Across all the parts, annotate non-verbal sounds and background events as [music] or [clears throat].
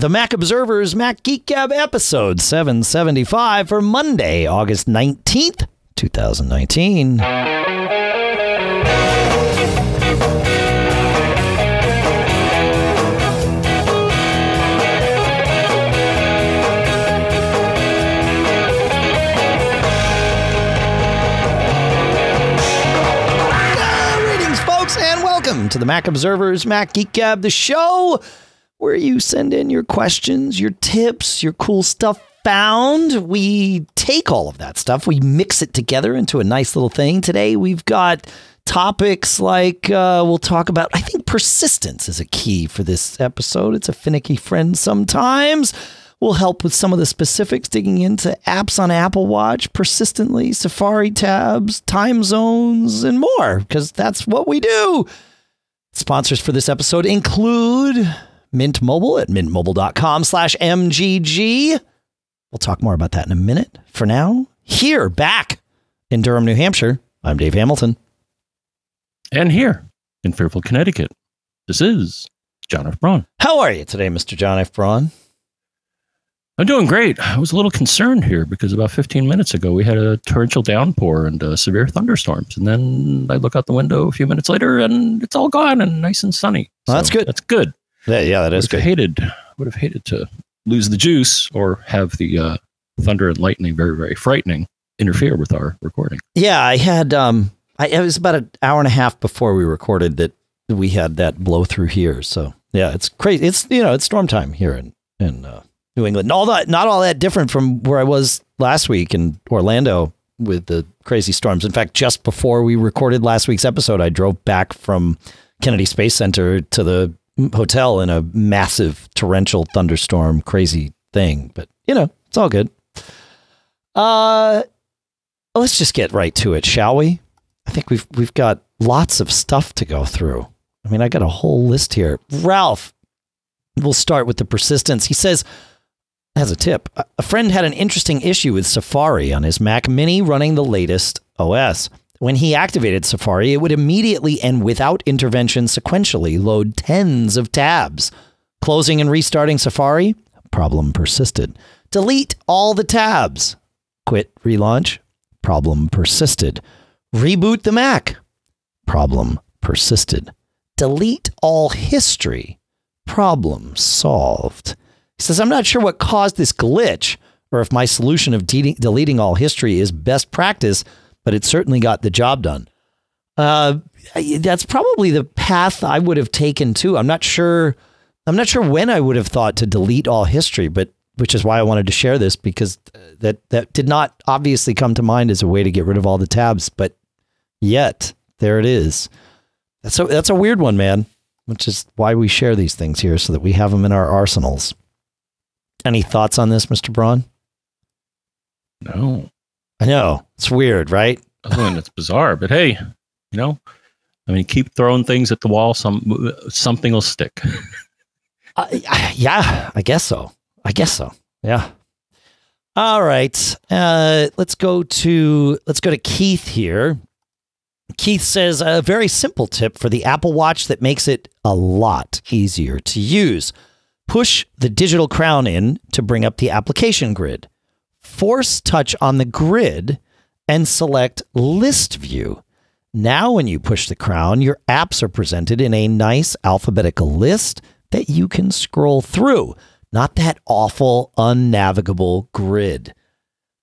The Mac Observer's Mac Geek Gab episode 775 for Monday, August 19th, 2019. Greetings, folks, and welcome to the Mac Observer's Mac Geek Gab, the show where you send in your questions, your tips, your cool stuff found. We take all of that stuff, we mix it together into a nice little thing. Today, we've got topics like uh, we'll talk about, I think persistence is a key for this episode. It's a finicky friend sometimes. We'll help with some of the specifics, digging into apps on Apple Watch persistently, Safari tabs, time zones, and more, because that's what we do. Sponsors for this episode include Mint Mobile at mintmobile.com slash MGG. We'll talk more about that in a minute. For now, here, back in Durham, New Hampshire, I'm Dave Hamilton. And here in Fairfield, Connecticut, this is John F. Braun. How are you today, Mr. John F. Braun? I'm doing great. I was a little concerned here because about 15 minutes ago we had a torrential downpour and uh, severe thunderstorms, and then I look out the window a few minutes later and it's all gone and nice and sunny. Well, that's good. That's good. Yeah, yeah that is would have good. hated would have hated to lose the juice or have the uh, thunder and lightning very very frightening interfere with our recording. Yeah, I had um I it was about an hour and a half before we recorded that we had that blow through here. So yeah, it's crazy. It's you know, it's storm time here in in uh, New England. All that not all that different from where I was last week in Orlando with the crazy storms. In fact, just before we recorded last week's episode, I drove back from Kennedy Space Center to the hotel in a massive torrential thunderstorm, crazy thing. But you know, it's all good. Uh, let's just get right to it, shall we? I think we've we've got lots of stuff to go through. I mean, I got a whole list here. Ralph, we'll start with the persistence. He says has a tip. A friend had an interesting issue with Safari on his Mac Mini running the latest OS. When he activated Safari, it would immediately and without intervention sequentially load tens of tabs. Closing and restarting Safari, problem persisted. Delete all the tabs. Quit relaunch, problem persisted. Reboot the Mac, problem persisted. Delete all history, problem solved. He says, I'm not sure what caused this glitch or if my solution of de- deleting all history is best practice, but it certainly got the job done. Uh, that's probably the path I would have taken too. I'm not sure. I'm not sure when I would have thought to delete all history, but which is why I wanted to share this because that that did not obviously come to mind as a way to get rid of all the tabs, but yet there it is. That's a that's a weird one, man. Which is why we share these things here so that we have them in our arsenals. Any thoughts on this, Mr. Braun? No, I know it's weird, right? than it's bizarre, but hey, you know, I mean, keep throwing things at the wall. Some something will stick. [laughs] Uh, yeah, I guess so. I guess so. Yeah. All right. Uh, let's go to let's go to Keith here. Keith says a very simple tip for the Apple Watch that makes it a lot easier to use. Push the digital crown in to bring up the application grid. Force touch on the grid and select list view. Now, when you push the crown, your apps are presented in a nice alphabetical list that you can scroll through, not that awful, unnavigable grid.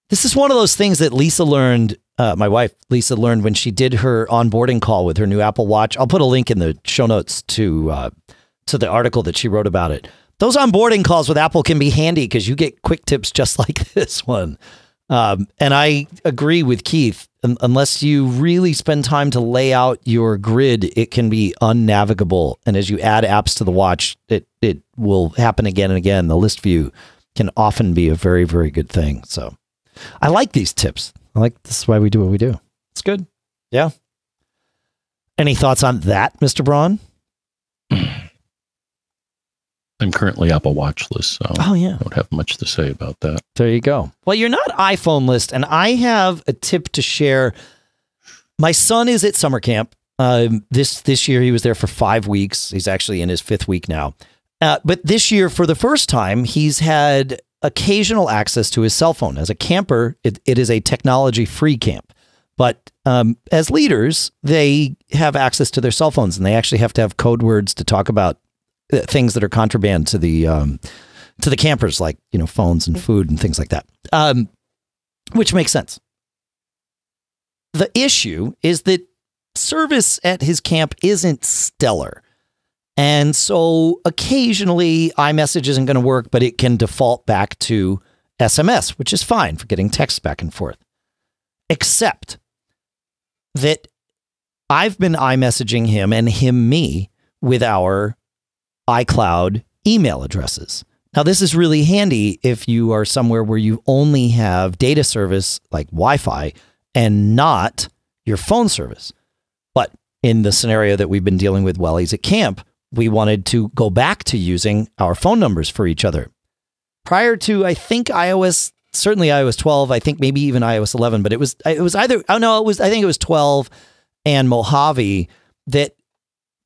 This is one of those things that Lisa learned, uh, my wife, Lisa, learned when she did her onboarding call with her new Apple Watch. I'll put a link in the show notes to, uh, to the article that she wrote about it. Those onboarding calls with Apple can be handy because you get quick tips just [laughs] like this one. Um, and I agree with Keith. Un- unless you really spend time to lay out your grid, it can be unnavigable. And as you add apps to the watch, it it will happen again and again. The list view can often be a very very good thing. So I like these tips. I like this is why we do what we do. It's good. Yeah. Any thoughts on that, Mr. Braun? [clears throat] I'm currently Apple Watchless, so Oh yeah. I don't have much to say about that. There you go. Well, you're not iPhone list, and I have a tip to share. My son is at summer camp. Um, this this year he was there for five weeks. He's actually in his fifth week now. Uh, but this year, for the first time, he's had occasional access to his cell phone. As a camper, it, it is a technology free camp. But um, as leaders, they have access to their cell phones and they actually have to have code words to talk about uh, things that are contraband to the um, to the campers, like you know phones and food and things like that, um, which makes sense. The issue is that service at his camp isn't stellar. And so occasionally iMessage isn't going to work, but it can default back to SMS, which is fine for getting texts back and forth. Except that I've been iMessaging him and him me with our iCloud email addresses. Now, this is really handy if you are somewhere where you only have data service like Wi Fi and not your phone service. But in the scenario that we've been dealing with while he's at camp, we wanted to go back to using our phone numbers for each other. Prior to, I think iOS, certainly iOS 12, I think maybe even iOS 11, but it was it was either oh no, it was I think it was 12 and Mojave that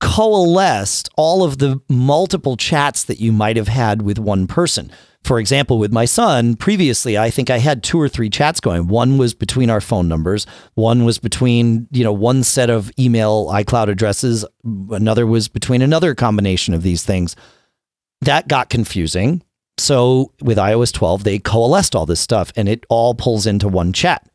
coalesced all of the multiple chats that you might have had with one person. For example, with my son, previously, I think I had two or three chats going. One was between our phone numbers, one was between, you know, one set of email iCloud addresses, another was between another combination of these things. That got confusing. So with iOS 12, they coalesced all this stuff and it all pulls into one chat.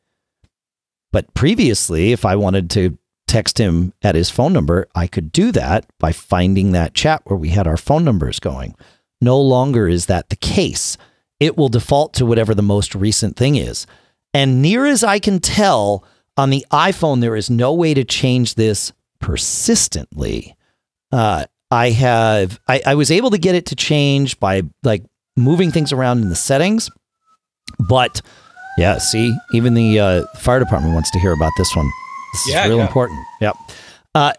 But previously, if I wanted to text him at his phone number, I could do that by finding that chat where we had our phone numbers going. No longer is that the case. It will default to whatever the most recent thing is. And near as I can tell, on the iPhone, there is no way to change this persistently. Uh, I have I, I was able to get it to change by like moving things around in the settings, but yeah, see, even the uh, fire department wants to hear about this one. This Yeah, is real yeah. important. Yep. Uh,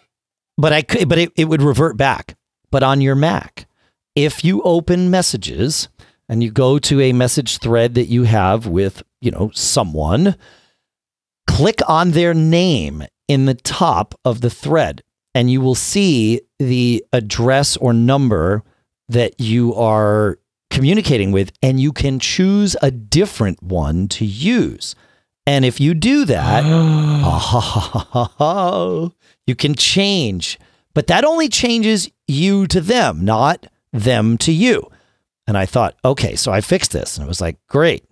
but I could, but it, it would revert back. But on your Mac, if you open messages and you go to a message thread that you have with, you know, someone, click on their name in the top of the thread and you will see the address or number that you are communicating with and you can choose a different one to use. And if you do that, Oh, [gasps] [laughs] you can change, but that only changes you to them, not them to you. And I thought, okay, so I fixed this. And it was like, great.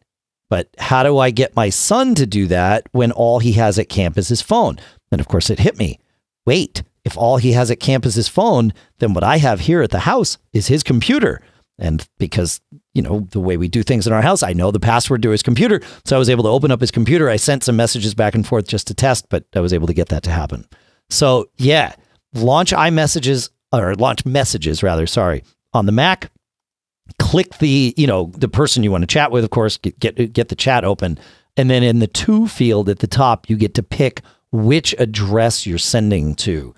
But how do I get my son to do that when all he has at camp is his phone? And of course, it hit me. Wait, if all he has at camp is his phone, then what I have here at the house is his computer. And because, you know, the way we do things in our house, I know the password to his computer. So I was able to open up his computer. I sent some messages back and forth just to test, but I was able to get that to happen. So yeah, launch iMessages or launch messages rather, sorry, on the Mac. Click the, you know, the person you want to chat with, of course, get, get get the chat open. And then in the to field at the top, you get to pick which address you're sending to.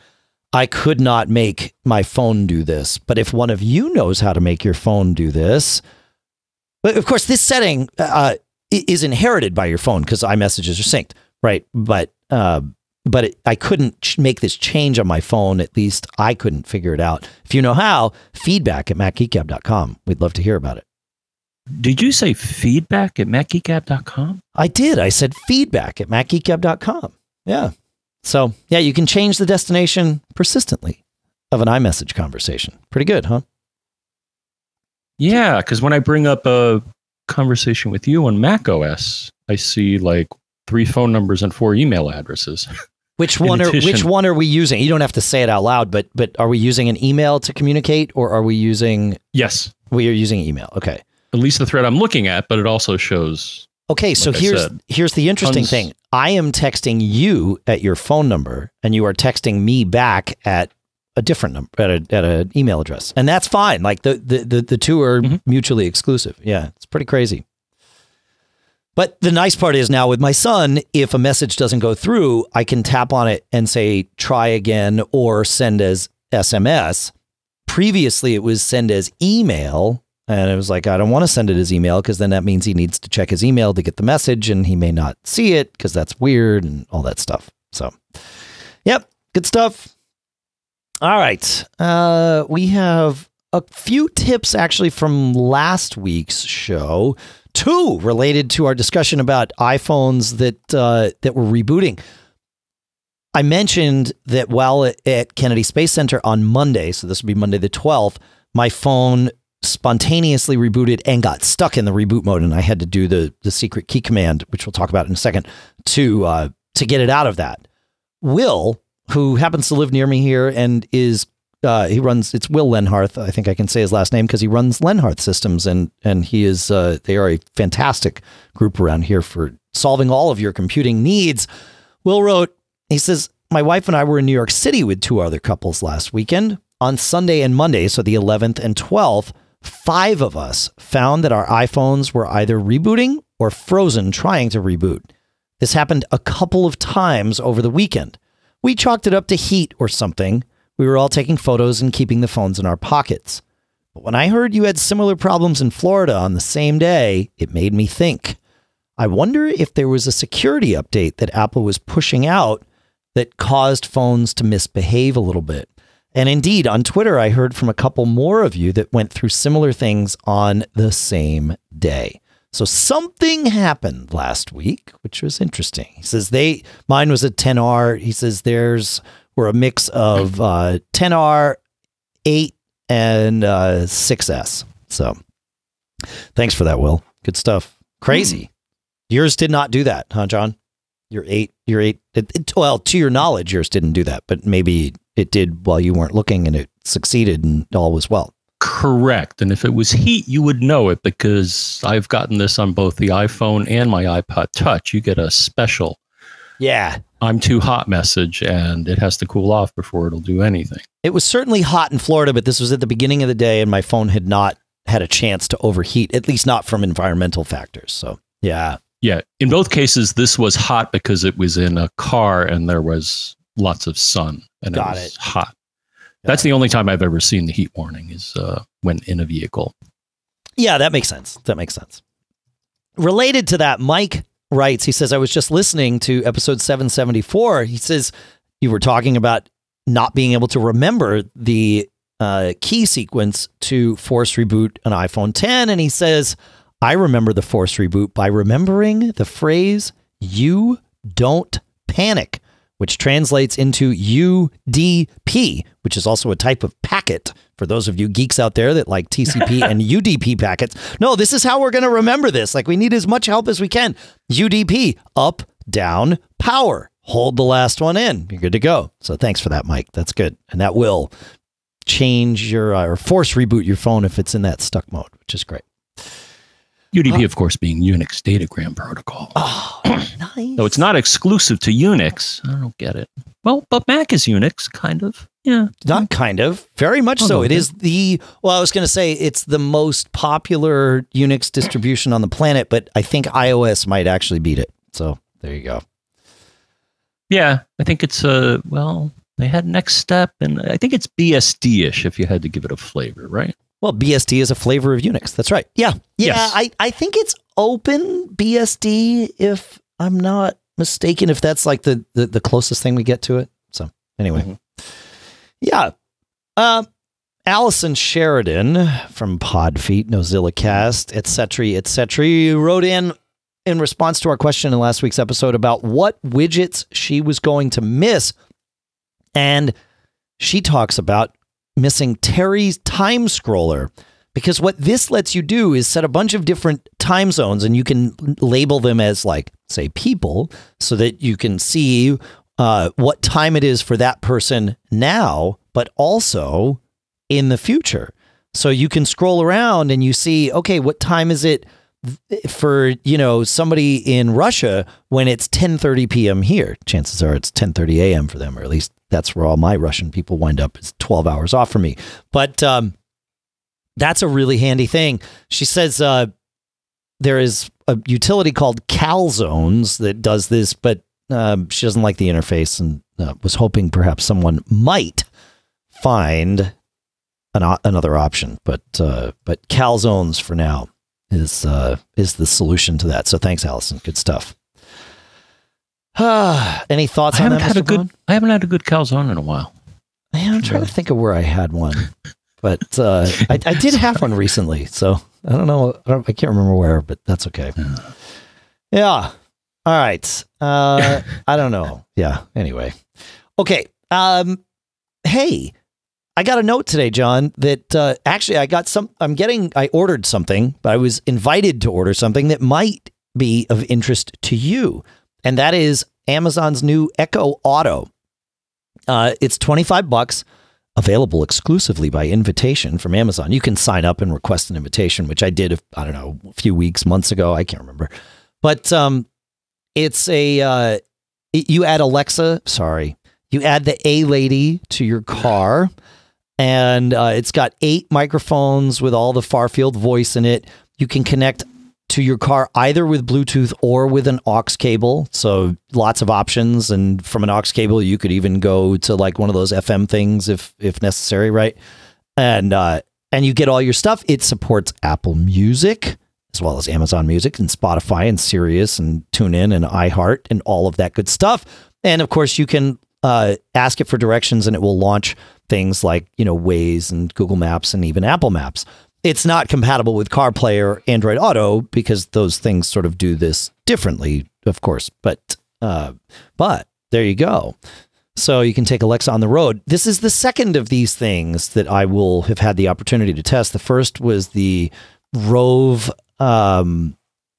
I could not make my phone do this, but if one of you knows how to make your phone do this, but of course, this setting uh, is inherited by your phone because iMessages are synced, right? But uh, but it, I couldn't ch- make this change on my phone. At least I couldn't figure it out. If you know how, feedback at macgeekgab.com. We'd love to hear about it. Did you say feedback at macgeekgab.com? I did. I said feedback at macgeekgab.com. Yeah. So, yeah, you can change the destination persistently of an iMessage conversation. Pretty good, huh? Yeah, because when I bring up a conversation with you on Mac OS, I see like three phone numbers and four email addresses. [laughs] Which one are which one are we using? You don't have to say it out loud, but but are we using an email to communicate or are we using yes, we are using email. Okay. at least the thread I'm looking at, but it also shows. Okay, so Like here's said, here's the interesting tons- thing. I am texting you at your phone number and you are texting me back at a different number at a at an email address. And that's fine. Like the the the, the two are Mhm. mutually exclusive. Yeah, it's pretty crazy. But the nice part is now with my son, if a message doesn't go through, I can tap on it and say try again or send as SMS. Previously, it was send as email. And it was like, I don't want to send it as email because then that means he needs to check his email to get the message and he may not see it because that's weird and all that stuff. So, yep, good stuff. All right. Uh, we have a few tips actually from last week's show. Two related to our discussion about iPhones that uh, that were rebooting. I mentioned that while at Kennedy Space Center on Monday, so this would be Monday the 12th, my phone spontaneously rebooted and got stuck in the reboot mode, and I had to do the the secret key command, which we'll talk about in a second, to uh, to get it out of that. Will, who happens to live near me here and is uh, he runs it's Will Lenharth. I think I can say his last name because he runs Lenharth Systems, and and he is uh, they are a fantastic group around here for solving all of your computing needs. Will wrote, he says, my wife and I were in New York City with two other couples last weekend on Sunday and Monday, so the 11th and 12th five of us found that our iPhones were either rebooting or frozen trying to reboot. This happened a couple of times over the weekend. We chalked it up to heat or something. We were all taking photos and keeping the phones in our pockets. But when I heard you had similar problems in Florida on the same day, it made me think. I wonder if there was a security update that Apple was pushing out that caused phones to misbehave a little bit. And indeed, on Twitter, I heard from a couple more of you that went through similar things on the same day. So something happened last week, which was interesting. He says they, mine was a 10R. He says theirs were a mix of uh, 10R, 8, and uh, 6S. So thanks for that, Will. Good stuff. Crazy. Mm. Yours did not do that, huh, John? Your eight, your eight. It, it, well, to your knowledge, yours didn't do that, but maybe it did while you weren't looking and it succeeded and all was well. Correct. And if it was heat, you would know it because I've gotten this on both the iPhone and my iPod Touch. You get a special. Yeah. I'm too hot message and it has to cool off before it'll do anything. It was certainly hot in Florida, but this was at the beginning of the day and my phone had not had a chance to overheat, at least not from environmental factors. So, yeah. Yeah. In both cases, this was hot because it was in a car and there was lots of sun and Got it was it. hot. That's the only time I've ever seen the heat warning is uh, when in a vehicle. Yeah, that makes sense. That makes sense. Related to that, Mike writes, he says, I was just listening to episode 774. He says, you were talking about not being able to remember the uh, key sequence to force reboot an iPhone 10. And he says, I remember the force reboot by remembering the phrase, you don't panic which translates into UDP, which is also a type of packet for those of you geeks out there that like TCP [laughs] and UDP packets. No, this is how we're going to remember this. Like, we need as much help as we can. UDP, up, down, power. Hold the last one in. You're good to go. So, thanks for that, Mike. That's good. And that will change your uh, or force reboot your phone if it's in that stuck mode, which is great. UDP, of course, being Unix Datagram Protocol. Oh, [coughs] nice. So it's not exclusive to Unix. I don't get it. Well, but Mac is Unix, kind of. Yeah. Not kind of. Very much so. It is the, well, I was going to say it's the most popular Unix distribution on the planet, but I think iOS might actually beat it. So there you go. Yeah. I think it's a, well, they had NeXTSTEP, and I think it's BSD ish if you had to give it a flavor, right? Well, BSD is a flavor of Unix. That's right. Yeah. Yeah. Yes. I, I think it's open BSD, if I'm not mistaken, if that's like the, the, the closest thing we get to it. So, anyway. Mm-hmm. Yeah. Uh, Allison Sheridan from Podfeet, NosillaCast, etc., etc., wrote in in response to our question in last week's episode about what widgets she was going to miss. And she talks about missing Terry's time scroller. Because what this lets you do is set a bunch of different time zones and you can label them as, like, say, people, so that you can see uh, what time it is for that person now, but also in the future. So you can scroll around and you see, okay, what time is it for you know somebody in Russia when it's 10:30 p.m. here. Chances are it's 10:30 a.m. for them, or at least that's where all my Russian people wind up. It's 12 hours off from me. But um, that's a really handy thing. She says uh, there is a utility called Calzones that does this, but um, she doesn't like the interface and uh, was hoping perhaps someone might find an, another option. But uh, but Calzones for now is uh, is the solution to that. So thanks, Allison. Good stuff. Uh [sighs] any thoughts I on haven't that, had Mr. a good. I haven't had a good calzone in a while. Man, I'm trying to think of where I had one, but uh, I, I did [laughs] have one recently, so I don't know. I, don't, I can't remember where, but that's okay. Yeah. All right. Uh, [laughs] I don't know. Yeah. Anyway. Okay. Um, hey, I got a note today, John, that uh, actually I got some, I'm getting, I ordered something, but I was invited to order something that might be of interest to you. And that is Amazon's new Echo Auto. Uh, it's 25 bucks, available exclusively by invitation from Amazon. You can sign up and request an invitation, which I did, I don't know, a few weeks, months ago. I can't remember. But um, it's a, uh, you add Alexa, sorry, you add the A lady to your car, and uh, it's got eight microphones with all the far field voice in it. You can connect to your car either with Bluetooth or with an aux cable. So lots of options. And from an aux cable, you could even go to like one of those FM things if if necessary, right? And uh, and you get all your stuff. It supports Apple Music as well as Amazon Music and Spotify and Sirius and TuneIn and iHeart and all of that good stuff. And of course, you can uh, ask it for directions and it will launch things like you know Waze and Google Maps and even Apple Maps. It's not compatible with CarPlay or Android Auto because those things sort of do this differently, of course. But uh, but there you go. So you can take Alexa on the road. This is the second of these things that I will have had the opportunity to test. The first was the Roav um,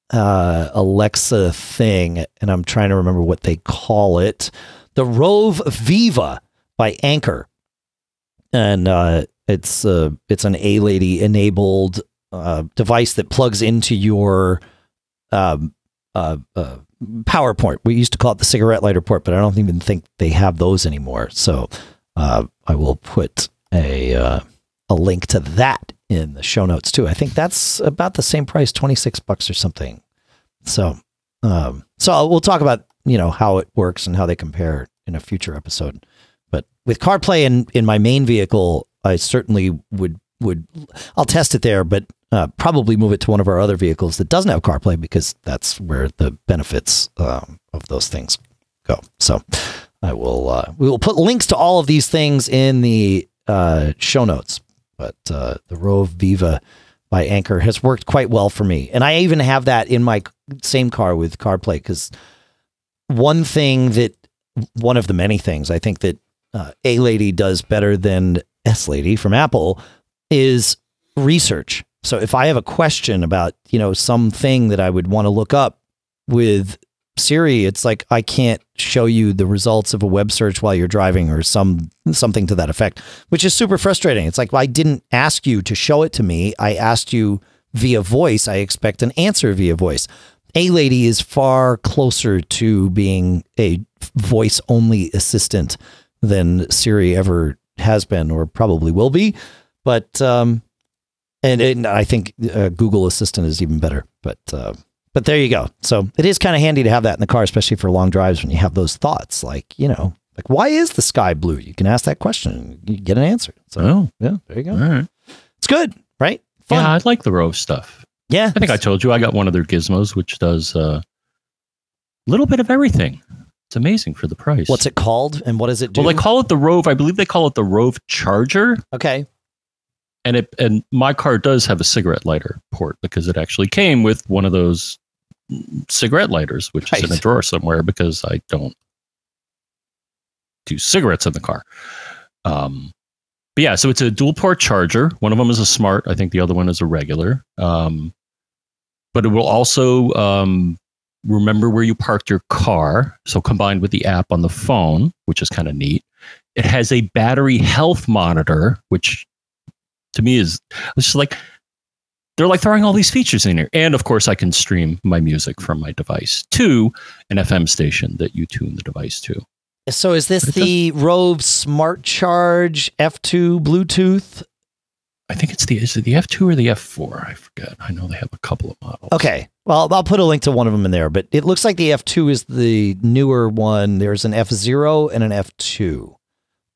uh, Alexa thing, and I'm trying to remember what they call it. The Roav Viva by Anker, and uh, it's uh, it's an A lady enabled uh, device that plugs into your um, uh, uh, PowerPort. We used to call it the cigarette lighter port, but I don't even think they have those anymore. So uh, I will put a a link to that in the show notes too. I think that's about the same price, twenty six bucks or something. So um, so we'll talk about you know how it works and how they compare in a future episode. But with CarPlay in in my main vehicle, I certainly would would I'll test it there, but uh, probably move it to one of our other vehicles that doesn't have CarPlay because that's where the benefits um, of those things go. So I will uh, we will put links to all of these things in the uh, show notes. But uh, the Roav Viva by Anker has worked quite well for me, and I even have that in my same car with CarPlay because one thing that one of the many things I think that uh, A Lady does better than S Lady from Apple is research. So if I have a question about, you know, something that I would want to look up with Siri, it's like I can't show you the results of a web search while you're driving or some something to that effect, which is super frustrating. It's like well, I didn't ask you to show it to me. I asked you via voice. I expect an answer via voice. A Lady is far closer to being a voice only assistant than Siri ever has been or probably will be. But um, and, and I think uh, Google Assistant is even better. But uh, but there you go. So it is kind of handy to have that in the car, especially for long drives when you have those thoughts, like you know, like why is the sky blue? You can ask that question, and you get an answer. So Oh, yeah, there you go. all right. It's good, right? Fun. Yeah, I like the Roav stuff. Yeah, I think I told you I got one of their gizmos, which does a little bit of everything. It's amazing for the price. What's it called, and what does it do? Well, they call it the Roav. I believe they call it the Roav Charger, okay, and it and my car does have a cigarette lighter port because it actually came with one of those cigarette lighters, which is in a drawer somewhere because I don't do cigarettes in the car. Um, but yeah, so it's a dual port charger. One of them is a smart. I think the other one is a regular. Um, but it will also um, remember where you parked your car. So combined with the app on the phone, which is kind of neat. It has a battery health monitor, which to me is just like they're like throwing all these features in here. And of course, I can stream my music from my device to an FM station that you tune the device to. so is this the Roav Smart Charge F2 Bluetooth? I think it's the is it the F2 or the F4? I forget. I know they have a couple of models. Okay. Well, I'll put a link to one of them in there, but it looks like the F2 is the newer one. There's an F0 and an F2,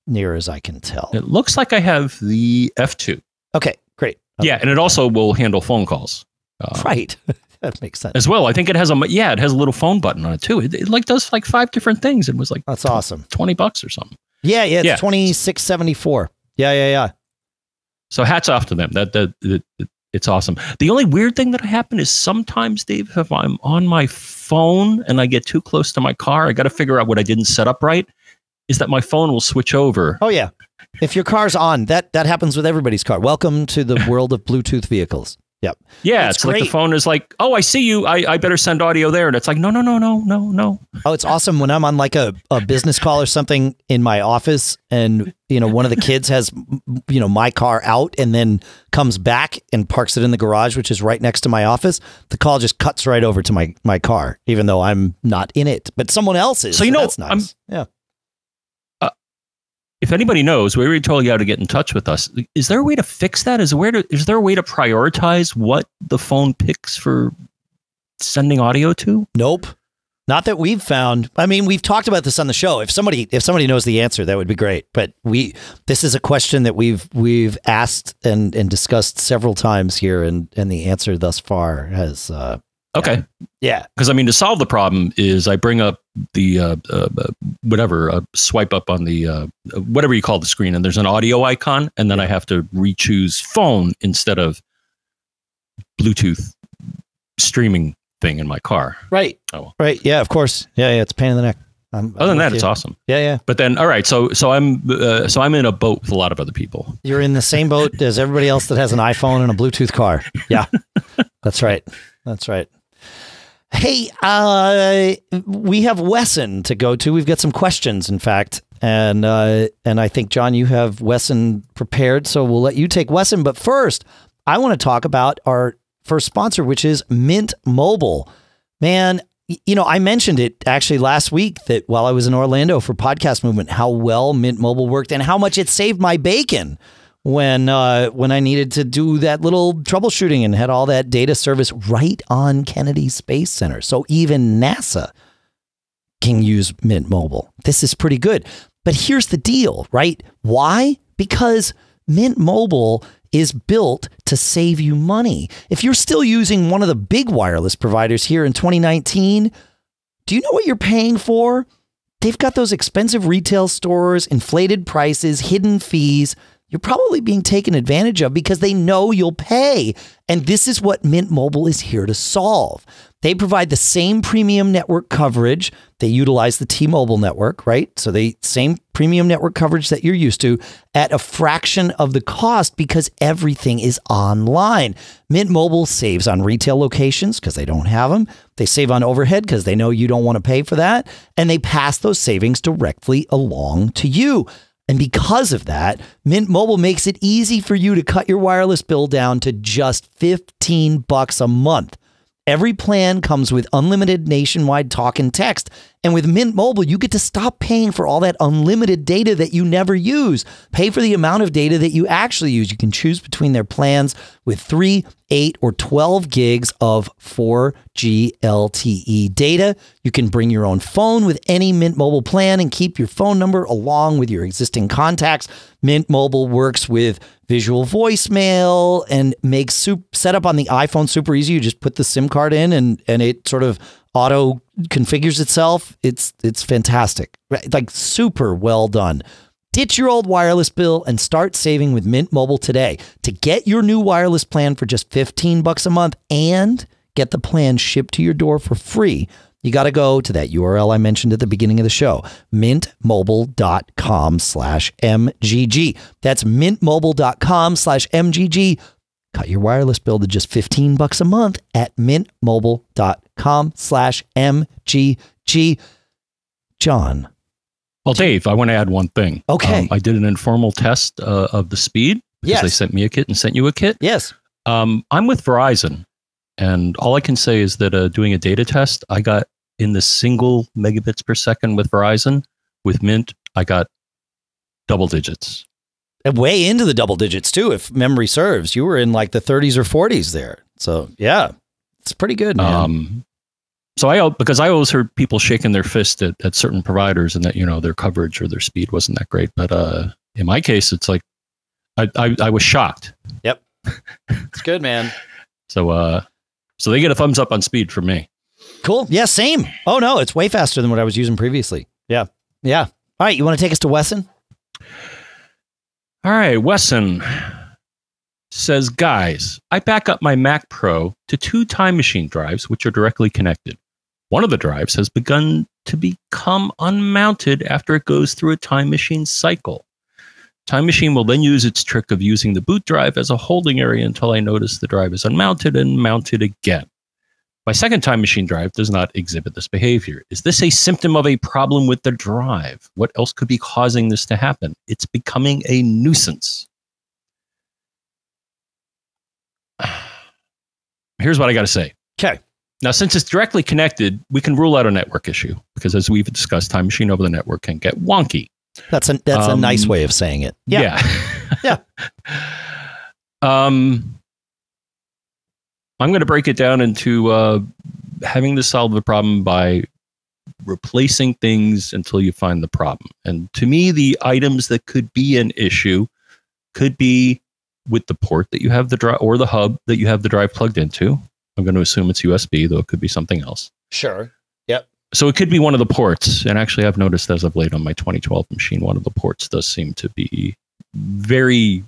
near as I can tell. It looks like I have the F2. Okay, great. Okay. Yeah, and it also will handle phone calls. Uh, Right. [laughs] that makes sense. As well, I think it has a yeah, it has a little phone button on it too. It, it like does like five different things. It was like That's awesome. twenty bucks or something. Yeah, yeah, it's Yeah. 2674. Yeah, yeah, yeah. So hats off to them. That that, that, that it's awesome. The only weird thing that happened is sometimes, Dave, if I'm on my phone and I get too close to my car, I got to figure out what I didn't set up right. Is that my phone will switch over? Oh yeah. If your car's on, that that happens with everybody's car. Welcome to the [laughs] world of Bluetooth vehicles. Yep. Yeah, That's it's like the phone is like, oh, I see you. I, I better send audio there, and it's like, no, no, no, no, no, no. Oh, it's awesome when I'm on like a, a business call or something in my office and, you know, one of the kids has, you know, my car out and then comes back and parks it in the garage, which is right next to my office. The call just cuts right over to my, my car, even though I'm not in it, but someone else is. So, you know, that's nice. yeah. If anybody knows, we already told you how to get in touch with us. Is there a way to fix that? Is there, a way to, is there a way to prioritize what the phone picks for sending audio to? Nope. Not that we've found. I mean, we've talked about this on the show. If somebody if somebody knows the answer, that would be great. But we this is a question that we've we've asked and and discussed several times here, and and the answer thus far has uh Okay. yeah Because I mean, to solve the problem is I bring up the uh, uh, uh, whatever uh, swipe up on the uh, whatever you call the screen, and there's an audio icon, and then I have to re-choose phone instead of Bluetooth streaming thing in my car. right Oh. right yeah of course yeah yeah it's a pain in the neck. I'm, Other than that, with it's awesome. Yeah yeah. But then, all right, so so I'm uh, so I'm in a boat with a lot of other people. You're in the same boat as everybody else that has an iPhone and a Bluetooth car. Yeah, [laughs] that's right. That's right. Hey, uh, we have Wesson to go to. We've got some questions, in fact, and uh, and I think John, you have Wesson prepared, so we'll let you take Wesson. But first, I want to talk about our first sponsor, which is Mint Mobile. Man, you know, I mentioned it actually last week that while I was in Orlando for Podcast Movement, how well Mint Mobile worked and how much it saved my bacon when uh, when I needed to do that little troubleshooting and had all that data service right on Kennedy Space Center. So even NASA can use Mint Mobile. This is pretty good. But here's the deal, right? Why? Because Mint Mobile is built to save you money. If you're still using one of the big wireless providers here in 2019, do you know what you're paying for? They've got those expensive retail stores, inflated prices, hidden fees. You're probably being taken advantage of because they know you'll pay. And this is what Mint Mobile is here to solve. They provide the same premium network coverage. They utilize the T-Mobile network, right? So they same premium network coverage that you're used to at a fraction of the cost because everything is online. Mint Mobile saves on retail locations because they don't have them. They save on overhead because they know you don't want to pay for that, and they pass those savings directly along to you. And because of that, Mint Mobile makes it easy for you to cut your wireless bill down to just 15 bucks a month. Every plan comes with unlimited nationwide talk and text. And with Mint Mobile, you get to stop paying for all that unlimited data that you never use. Pay for the amount of data that you actually use. You can choose between their plans with 3, 8, or 12 gigs of 4G LTE data. You can bring your own phone with any Mint Mobile plan and keep your phone number along with your existing contacts. Mint Mobile works with visual voicemail and makes setup on the iPhone super easy. You just put the SIM card in and and it sort of auto configures itself. It's it's fantastic. Like super well done. Ditch your old wireless bill and start saving with Mint Mobile today. To get your new wireless plan for just 15 bucks a month and get the plan shipped to your door for free, you got to go to that URL I mentioned at the beginning of the show, mintmobile.com slash MGG. That's mintmobile.com slash MGG. Cut your wireless bill to just 15 bucks a month at mintmobile.com slash MGG. John. Well, Dave, I want to add one thing. Um, Okay. I did an informal test uh, of the speed because Yes. they sent me a kit and sent you a kit. Yes. Um, I'm with Verizon, and all I can say is that uh, doing a data test, I got in the single megabits per second with Verizon. With Mint, I got double digits. And way into the double digits too, if memory serves. You were in like the 30s or 40s there. So yeah, it's pretty good, man. Um, so I because I always heard people shaking their fist at, at certain providers and that you know their coverage or their speed wasn't that great. But uh, in my case, it's like I, I, I was shocked. Yep, it's good, man. [laughs] So uh, so they get a thumbs up on speed from me. Cool. Yeah, same. Oh no, it's way faster than what I was using previously. Yeah. Yeah. All right, you want to take us to Wesson? All right, Wesson. Says, Guys, I back up my Mac Pro to two Time Machine drives, which are directly connected. One of the drives has begun to become unmounted after it goes through a Time Machine cycle. Time Machine will then use its trick of using the boot drive as a holding area until I notice the drive is unmounted and mounted again. My second Time Machine drive does not exhibit this behavior. Is this a symptom of a problem with the drive? What else could be causing this to happen? It's becoming a nuisance. [sighs] Here's what I got to say. Okay. Now, since it's directly connected, we can rule out a network issue because, as we've discussed, Time Machine over the network can get wonky. That's a that's a nice Um, way of saying it. Yeah. Yeah. [laughs] um, I'm going to break it down into uh, having to solve the problem by replacing things until you find the problem. And to me, the items that could be an issue could be with the port that you have the drive or the hub that you have the drive plugged into. I'm going to assume it's USB, though it could be something else. Sure. Yep. So it could be one of the ports. And actually, I've noticed as of late on my 2012 machine, one of the ports does seem to be very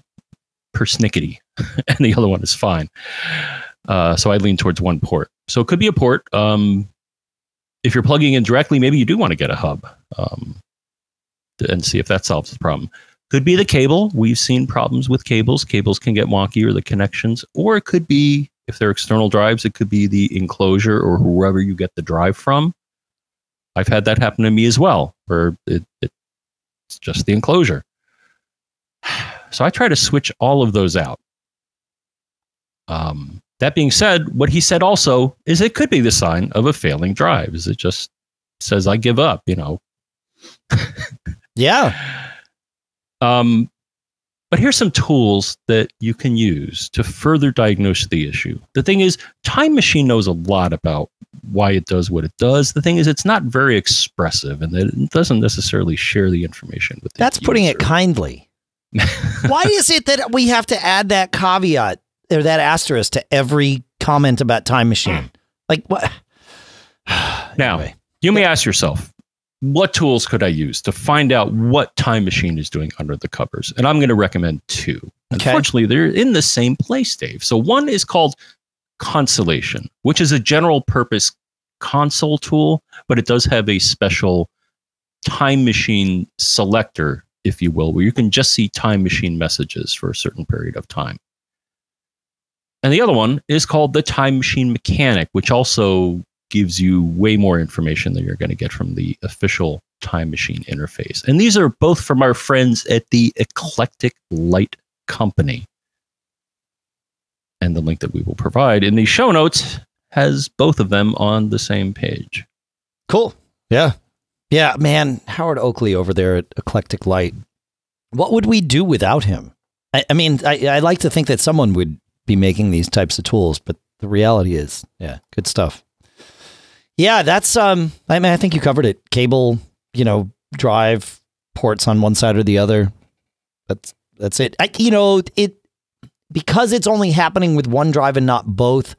persnickety, [laughs] and the other one is fine. Uh, so I lean towards one port. So it could be a port. Um, if you're plugging in directly, maybe you do want to get a hub um, and see if that solves the problem. Could be the cable. We've seen problems with cables. Cables can get wonky or the connections, or it could be if they're external drives, it could be the enclosure or whoever you get the drive from. I've had that happen to me as well, where it, it's just the enclosure. So I try to switch all of those out. Um, that being said, what he said also is it could be the sign of a failing drive. Is it just says I give up? You know, [laughs] Yeah. Um, but here's some tools that you can use to further diagnose the issue. The thing is, Time Machine knows a lot about why it does what it does. The thing is, it's not very expressive and that it doesn't necessarily share the information with the That's putting it kindly. [laughs] Why is it that we have to add that caveat or that asterisk to every comment about Time Machine? Like what? [sighs] Now, you may ask yourself, what tools could I use to find out what Time Machine is doing under the covers? And I'm going to recommend two. Okay. Unfortunately, they're in the same place, Dave. So one is called Consolation, which is a general purpose console tool, but it does have a special time machine selector, if you will, where you can just see time machine messages for a certain period of time. And the other one is called the Time Machine Mechanic, which also gives you way more information than you're going to get from the official Time Machine interface. And these are both from our friends at the Eclectic Light Company. And the link that we will provide in the show notes has both of them on the same page. Cool. Yeah. Yeah, man, Howard Oakley over there at Eclectic Light. What would we do without him? I, I mean, I, I like to think that someone would be making these types of tools, but the reality is, yeah, good stuff. Yeah, that's um I mean I think you covered it. Cable, you know, drive ports on one side or the other. That's that's it. I, you know, it because it's only happening with one drive and not both.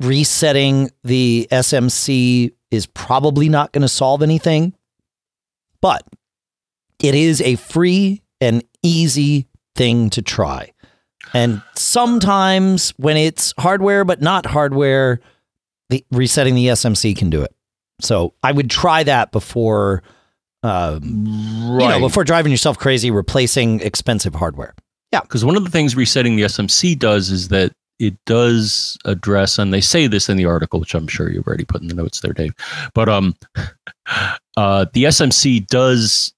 Resetting the SMC is probably not going to solve anything, but it is a free and easy thing to try. And sometimes when it's hardware but not hardware, the, resetting the SMC can do it. So I would try that before, um, you know, before driving yourself crazy replacing expensive hardware. Yeah, because one of the things resetting the SMC does is that it does address, and they say this in the article, which I'm sure you've already put in the notes there, Dave. But um, [laughs] uh, the SMC does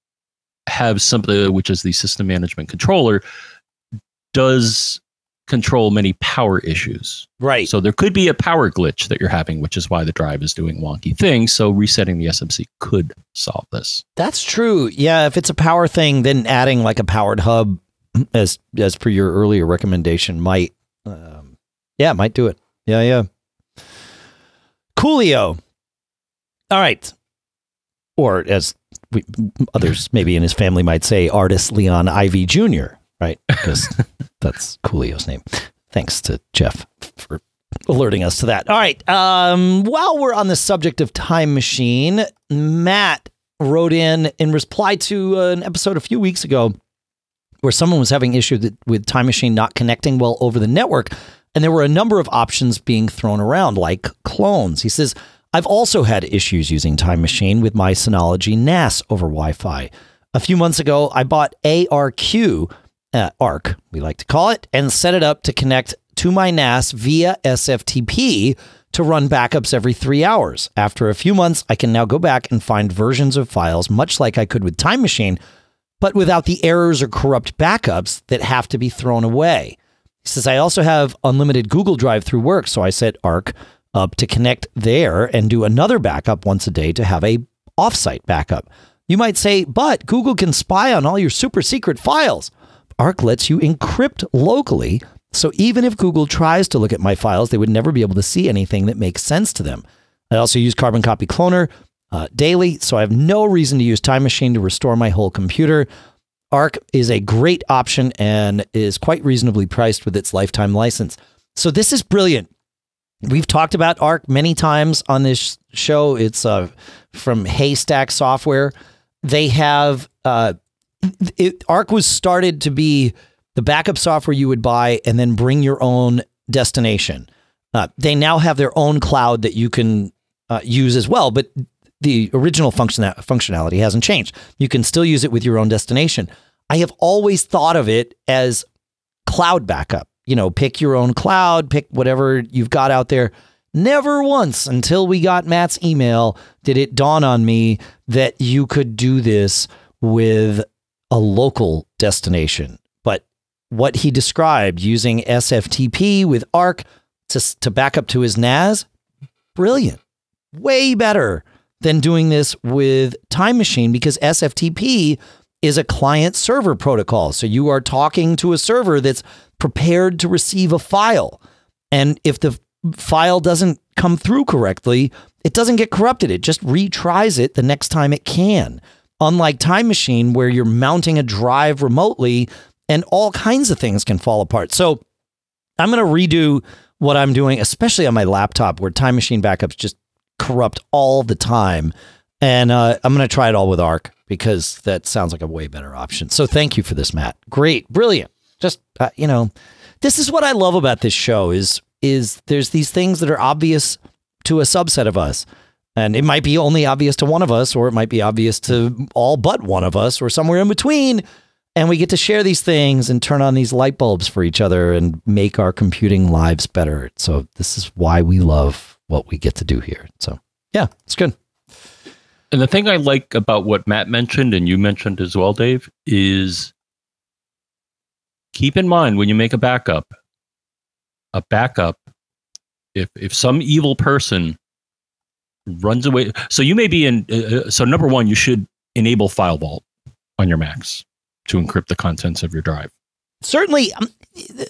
have something, which is the system management controller, does control many power issues. Right. So there could be a power glitch that you're having, which is why the drive is doing wonky things. So resetting the SMC could solve this. That's true. Yeah, if it's a power thing, then adding like a powered hub, as as per your earlier recommendation, might, um, yeah, might do it. Yeah, yeah. Coolio. All right, or as we, others maybe in his family might say, Artis Leon Ivey Jr. Right, because [laughs] that's Coolio's name. Thanks to Jeff for alerting us to that. All right. Um, while we're on the subject of Time Machine, Matt wrote in in reply to uh, an episode a few weeks ago where someone was having issues with Time Machine not connecting well over the network. And there were a number of options being thrown around, like clones. He says, I've also had issues using Time Machine with my Synology NAS over Wi Fi. A few months ago, I bought ARQ, uh, Arq, we like to call it, and set it up to connect to my NAS via SFTP to run backups every three hours. After a few months, I can now go back and find versions of files, much like I could with Time Machine, but without the errors or corrupt backups that have to be thrown away. He says, I also have unlimited Google Drive through work, so I set Arq up to connect there and do another backup once a day to have a offsite backup. You might say, but Google can spy on all your super secret files. Arq lets you encrypt locally, so even if Google tries to look at my files, they would never be able to see anything that makes sense to them. I also use Carbon Copy Cloner uh, daily, so I have no reason to use Time Machine to restore my whole computer. Arq is a great option and is quite reasonably priced with its lifetime license. So this is brilliant. We've talked about Arq many times on this show. It's uh, from Haystack Software. They have uh, it, Arq was started to be the backup software you would buy and then bring your own destination. Uh, they now have their own cloud that you can uh, use as well, but the original function functionality hasn't changed. You can still use it with your own destination. I have always thought of it as cloud backup. You know, pick your own cloud, pick whatever you've got out there. Never once until we got Matt's email did it dawn on me that you could do this with a local destination. But what he described using SFTP with Arq to, to back up to his NAS, brilliant. Way better than doing this with Time Machine because SFTP is a client server protocol. So you are talking to a server that's prepared to receive a file. And if the file doesn't come through correctly, it doesn't get corrupted. It just retries it the next time it can. Unlike Time Machine, where you're mounting a drive remotely and all kinds of things can fall apart. So I'm going to redo what I'm doing, especially on my laptop where Time Machine backups just corrupt all the time. And uh, I'm going to try it all with Arq because that sounds like a way better option. So thank you for this, Matt. Great, brilliant. Just uh, you know, this is what I love about this show is is there's these things that are obvious to a subset of us. And it might be only obvious to one of us, or it might be obvious to all but one of us, or somewhere in between. And we get to share these things and turn on these light bulbs for each other and make our computing lives better. So, this is why we love what we get to do here. So, yeah, it's good. And the thing I like about what Matt mentioned and you mentioned as well, Dave, is keep in mind when you make a backup, a backup, if if some evil person runs away, so you may be in. Uh, uh so number one, you should enable FileVault on your Macs to encrypt the contents of your drive. Certainly, um,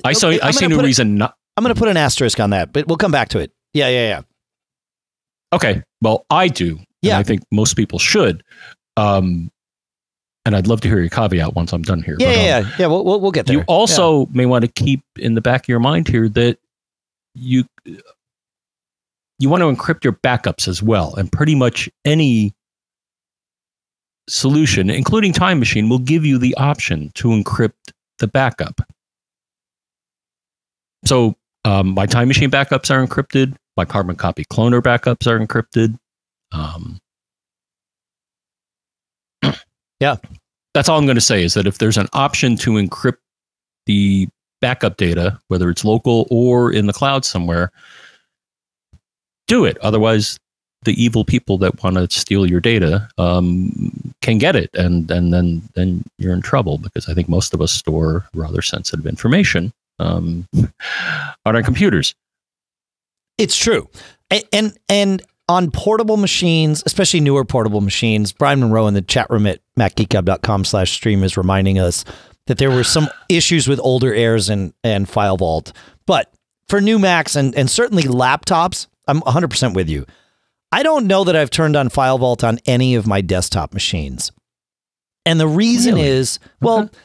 I saw. I see no reason not. I'm going to put an asterisk on that, but we'll come back to it. Yeah, yeah, yeah. Okay. Well, I do. Yeah. I think most people should. Um, and I'd love to hear your caveat once I'm done here. Yeah, but, um, yeah, yeah. We'll, we'll, we'll get there. You also yeah. may want to keep in the back of your mind here that you you want to encrypt your backups as well, and pretty much any solution, including Time Machine, will give you the option to encrypt the backup. So um, my Time Machine backups are encrypted. My Carbon Copy Cloner backups are encrypted. Um, [clears throat] yeah. That's all I'm going to say is that if there's an option to encrypt the backup data, whether it's local or in the cloud somewhere, do it. Otherwise, the evil people that want to steal your data um, can get it, and and then then you're in trouble because I think most of us store rather sensitive information um, [laughs] on our computers. It's true, and, and and on portable machines, especially newer portable machines, Brian Monroe in the chat room at macgeekgab.com slash stream is reminding us that there were some [sighs] issues with older airs and, and FileVault. But for new Macs and, and certainly laptops, I'm 100% with you. I don't know that I've turned on FileVault on any of my desktop machines. And the reason really? is well, okay.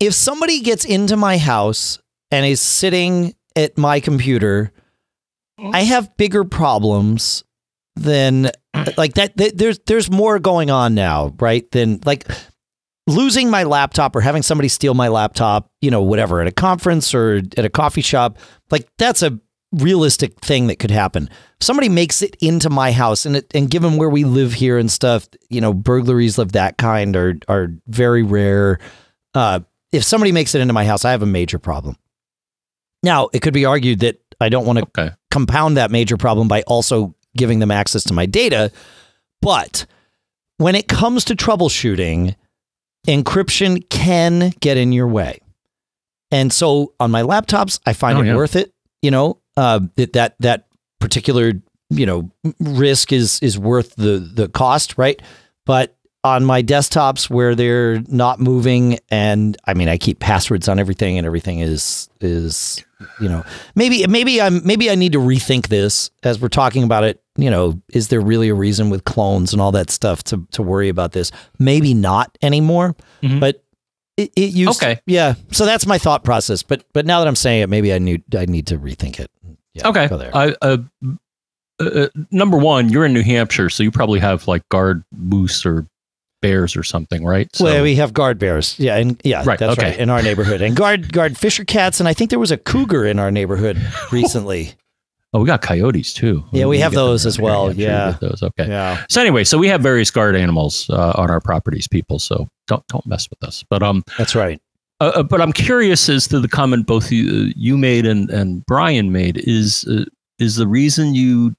if somebody gets into my house and is sitting at my computer, mm-hmm. I have bigger problems than [clears throat] like that, that there's there's more going on now right than like losing my laptop or having somebody steal my laptop, you know, whatever, at a conference or at a coffee shop, like that's a realistic thing that could happen. If somebody makes it into my house and it, and given where we live here and stuff, you know, burglaries of that kind are are very rare. Uh, if somebody makes it into my house, I have a major problem. Now, it could be argued that I don't want to Okay. compound that major problem by also giving them access to my data. But when it comes to troubleshooting, encryption can get in your way. And so on my laptops, I find Oh, it yeah. worth it. You know, uh, that that that particular you know risk is is worth the the cost, right? But on my desktops where they're not moving, and I mean, I keep passwords on everything, and everything is is you know maybe maybe I'm maybe I need to rethink this as we're talking about it. You know, is there really a reason with clones and all that stuff to to worry about this? Maybe not anymore, Mhm. but it, it used Okay. yeah. So that's my thought process. But but now that I'm saying it, maybe I need I need to rethink it. Yeah, Okay. go there. I, uh, uh, number one, you're in New Hampshire, so you probably have like guard moose or bears or something, right? So, well, we have guard bears. Yeah, and yeah, Right, that's okay. right in our neighborhood, and guard guard fisher cats, and I think there was a cougar in our neighborhood [laughs] recently. Oh, we got coyotes too. Yeah, we can have those as well, sure yeah. those. Okay. yeah, So anyway, so we have various guard animals uh, on our properties, people. So don't don't mess with us. But um, that's right. uh, uh, but I'm curious as to the comment both you, you made and and Brian made is uh, is the reason you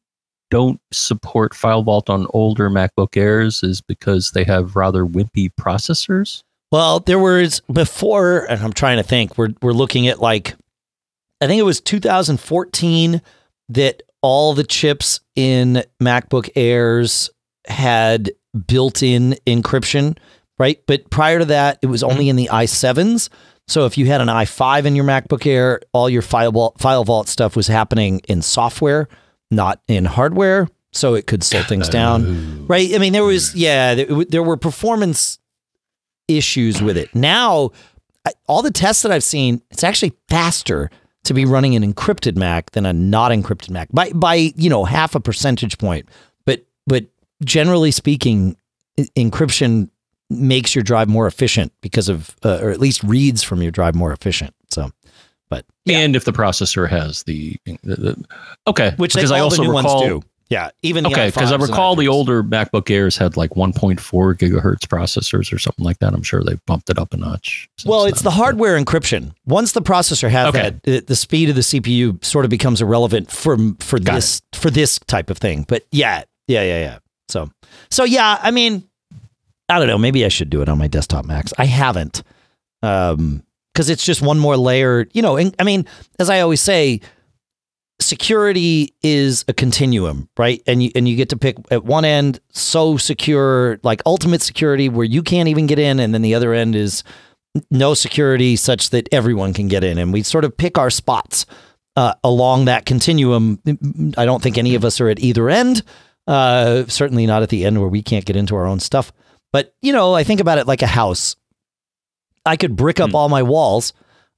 don't support FileVault on older MacBook Airs is because they have rather wimpy processors. Well, there was before, and I'm trying to think. We're we're looking at like, I think it was 2014 that all the chips in MacBook Airs had built-in encryption, right? But prior to that, it was only in the i7s. So if you had an i5 in your MacBook Air, all your file vault, file vault stuff was happening in software, not in hardware. So it could slow things down, right? I mean, there was yeah, there, there were performance issues with it. Now, all the tests that I've seen, it's actually faster to be running an encrypted Mac than a not encrypted Mac by by you know half a percentage point. But but generally speaking, e- encryption makes your drive more efficient because of uh, or at least reads from your drive more efficient. So, but yeah, And if the processor has the, the, the okay, which because I also recall ones do. Yeah, even the okay because I recall the older MacBook Airs had like 1.4 gigahertz processors or something like that. I'm sure they bumped it up a notch. Well, it's then. the hardware encryption. Once the processor has Okay. that, the, the speed of the CPU sort of becomes irrelevant for for Got this for this type of thing. But yeah, yeah, yeah, yeah. So so yeah, I mean, I don't know. Maybe I should do it on my desktop Macs. I haven't, um, because it's just one more layer. You know, and I mean, as I always say, security is a continuum, right? And you and you get to pick at one end so secure, like ultimate security, where you can't even get in, and then the other end is no security such that everyone can get in. And we sort of pick our spots uh, along that continuum. I don't think any of us are at either end. Uh, certainly not at the end where we can't get into our own stuff. But you know, I think about it like a house. I could brick up Hmm. all my walls,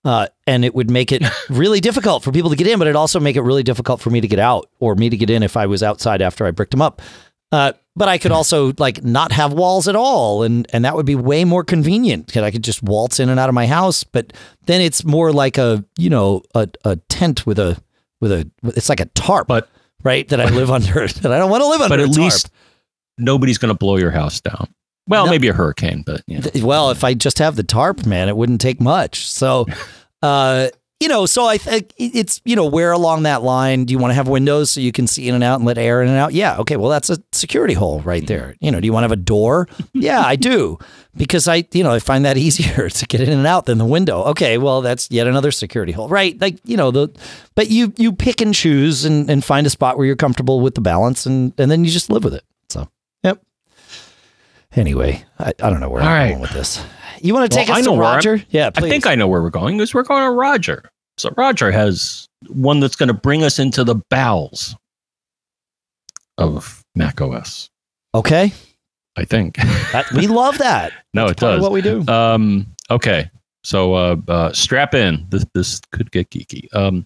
uh, and it would make it [laughs] really difficult for people to get in. But it'd also make it really difficult for me to get out, or me to get in if I was outside after I bricked them up. Uh, but I could [laughs] also like not have walls at all, and and that would be way more convenient because I could just waltz in and out of my house. But then it's more like a you know a, a tent with a with a it's like a tarp, But- right that I [laughs] live under that I don't want to live under. but a at tarp. least nobody's going to blow your house down. Well, No. maybe a hurricane, but you know. Th- Well, if I just have the tarp, man, it wouldn't take much. So, [laughs] uh, you know, so I think it's, you know, where along that line do you want to have windows so you can see in and out and let air in and out? Yeah. Okay. Well, that's a security hole right there. You know, do you want to have a door? [laughs] yeah, I do. Because I, you know, I find that [laughs] easier to get in and out than the window. Okay. Well, that's yet another security hole. Right. Like, you know, the, but you, you pick and choose and, and find a spot where you're comfortable with the balance and, and then you just live with it. Anyway, I, I don't know where All I'm right. going with this. You want to take Well, us I to know where Roger? Yeah, I think I know where we're going because we're going to Roger. So Roger has one that's going to bring us into the bowels of Mac OS. okay. I think. [laughs] That, we love that. no, it Part of does. what we do. Um, okay. So uh, uh, strap in. This, this could get geeky. Um,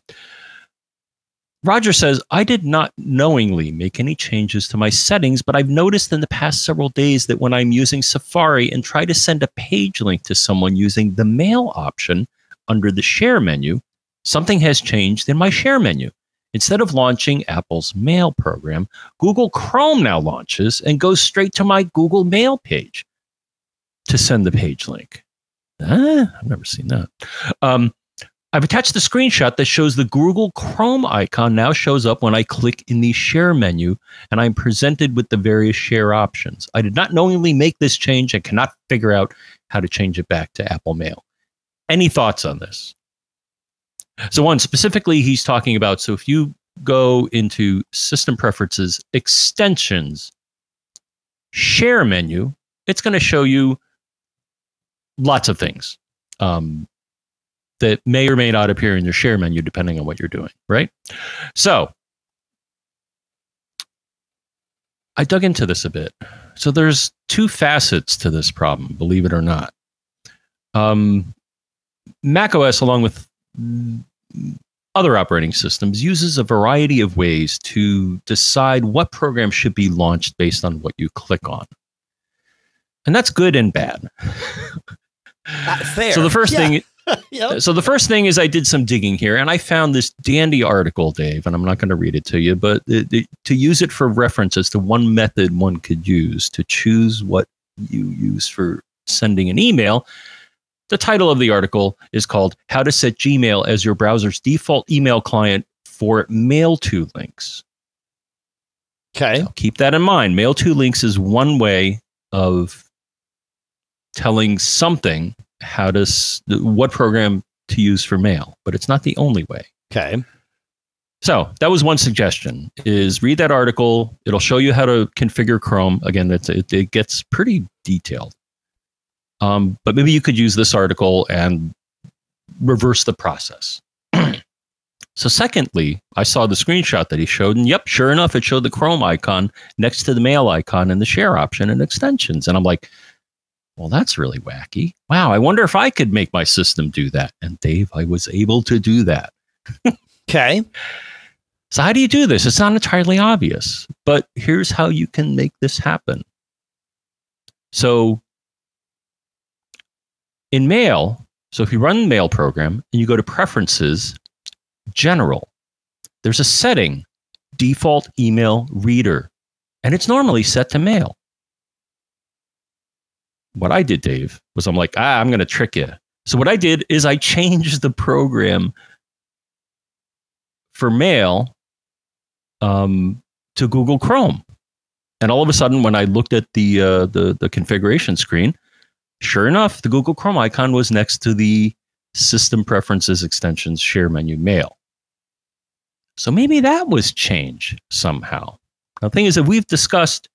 Roger says, I did not knowingly make any changes to my settings, but I've noticed in the past several days that when I'm using Safari and try to send a page link to someone using the mail option under the share menu, something has changed in my share menu. Instead of launching Apple's mail program, Google Chrome now launches and goes straight to my Google Mail page to send the page link. Ah, I've never seen that. Um, I've attached the screenshot that shows the Google Chrome icon now shows up when I click in the share menu and I'm presented with the various share options. I did not knowingly make this change and cannot figure out how to change it back to Apple Mail. Any thoughts on this? So, one specifically, he's talking about so if you go into system preferences, extensions, share menu, it's going to show you lots of things. Um, that may or may not appear in your share menu depending on what you're doing, right? So I dug into this a bit. So there's two facets to this problem, believe it or not. Um, Mac OS, along with other operating systems, uses a variety of ways to decide what program should be launched based on what you click on. And that's good and bad. Fair. So the first Yeah. thing [laughs] Yep. so the first thing is I did some digging here, and I found this dandy article, Dave, and I'm not going to read it to you, but it, it- to use it for reference as to one method one could use to choose what you use for sending an email. The title of the article is called "How to Set Gmail as Your Browser's Default Email Client for Mail to Links." Okay. Now, keep that in mind. Mail to links is one way of telling something how to s- what program to use for mail, but it's not the only way. Okay. So that was one suggestion: is read that article. It'll show you how to configure Chrome. Again, it's, it, it gets pretty detailed. Um, but maybe you could use this article and reverse the process. [clears throat] so, secondly, I saw the screenshot that he showed, and yep, sure enough, it showed the Chrome icon next to the mail icon and the share option and extensions. And I'm like, well, that's really wacky. Wow, I wonder if I could make my system do that. And Dave, I was able to do that. [laughs] Okay. So, how do you do this? It's not entirely obvious, but here's how you can make this happen. So, in Mail, so if you run the Mail program and you go to Preferences, General, there's a setting, Default Email Reader, and it's normally set to Mail. What I did, Dave, was I'm like, ah, I'm going to trick you. So, what I did is I changed the program for mail um, to Google Chrome. And all of a sudden, when I looked at the, uh, the the configuration screen, sure enough, the Google Chrome icon was next to the System Preferences Extensions Share Menu Mail. So maybe that was change somehow. Now, the thing is that we've discussed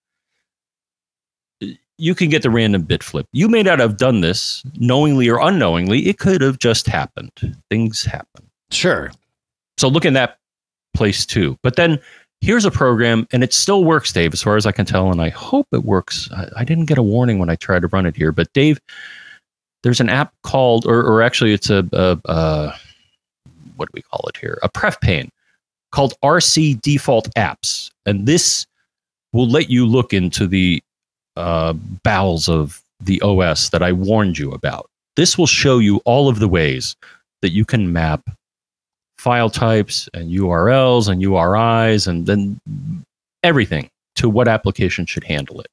you can get the random bit flip. You may not have done this knowingly or unknowingly. It could have just happened. Things happen. Sure. So look in that place too. But then here's a program, and it still works, Dave, as far as I can tell, and I hope it works. I, I didn't get a warning when I tried to run it here, but Dave, there's an app called, or, or actually, it's a, a, a what do we call it here? A pref pane called RC Default Apps, and this will let you look into the uh, bowels of the OS that I warned you about. This will show you all of the ways that you can map file types and URLs and URIs and then everything to what application should handle it.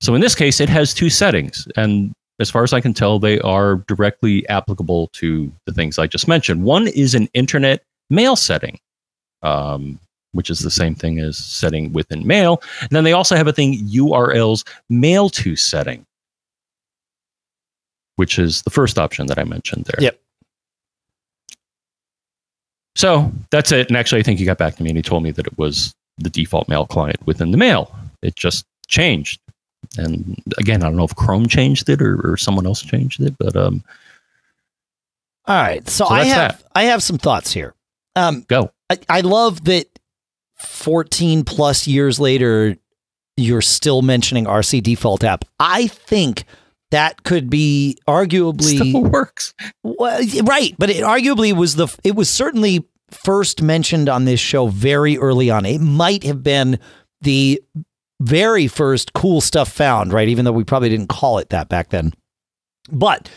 So in this case, it has two settings. And as far as I can tell, they are directly applicable to the things I just mentioned. One is an internet mail setting, um, which is the same thing as setting within mail. And then they also have a thing URLs mail to setting, which is the first option that I mentioned there. Yep. So that's it. And actually, I think he got back to me and he told me that it was the default mail client within the mail. It just changed. And again, I don't know if Chrome changed it or, or someone else changed it, but um, All right. So, So I have I have some thoughts here. Um, go. I, I love that 14 plus years later, you're still mentioning RC default app. I think that could be arguably [laughs] Still works. well, right, but it arguably was the it was certainly first mentioned on this show very early on. It might have been the very first cool stuff found, right? Even though we probably didn't call it that back then. But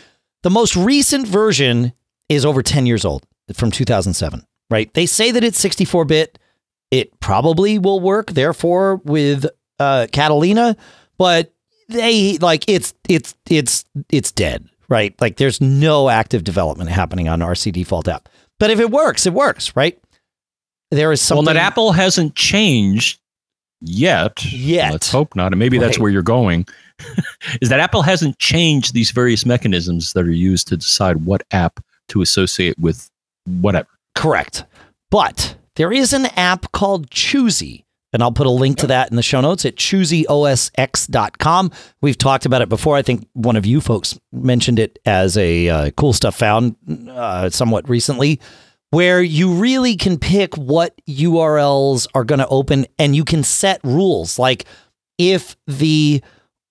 the most recent version is over 10 years old from 2007, right? They say that it's 64 bit. It probably will work, therefore, with uh, Catalina, but they like it's it's it's it's dead, right? Like there's no active development happening on RC default app. But if it works, it works, right? There is something. Well, that Apple hasn't changed yet. Yet. Let's hope not. And maybe that's where you're going. [laughs] is that Apple hasn't changed these various mechanisms that are used to decide what app to associate with whatever. Correct. But there is an app called Choosy, and I'll put a link to that in the show notes at choosyosx.com. We've talked about it before. I think one of you folks mentioned it as a uh, cool stuff found uh, somewhat recently, where you really can pick what URLs are going to open and you can set rules. Like if the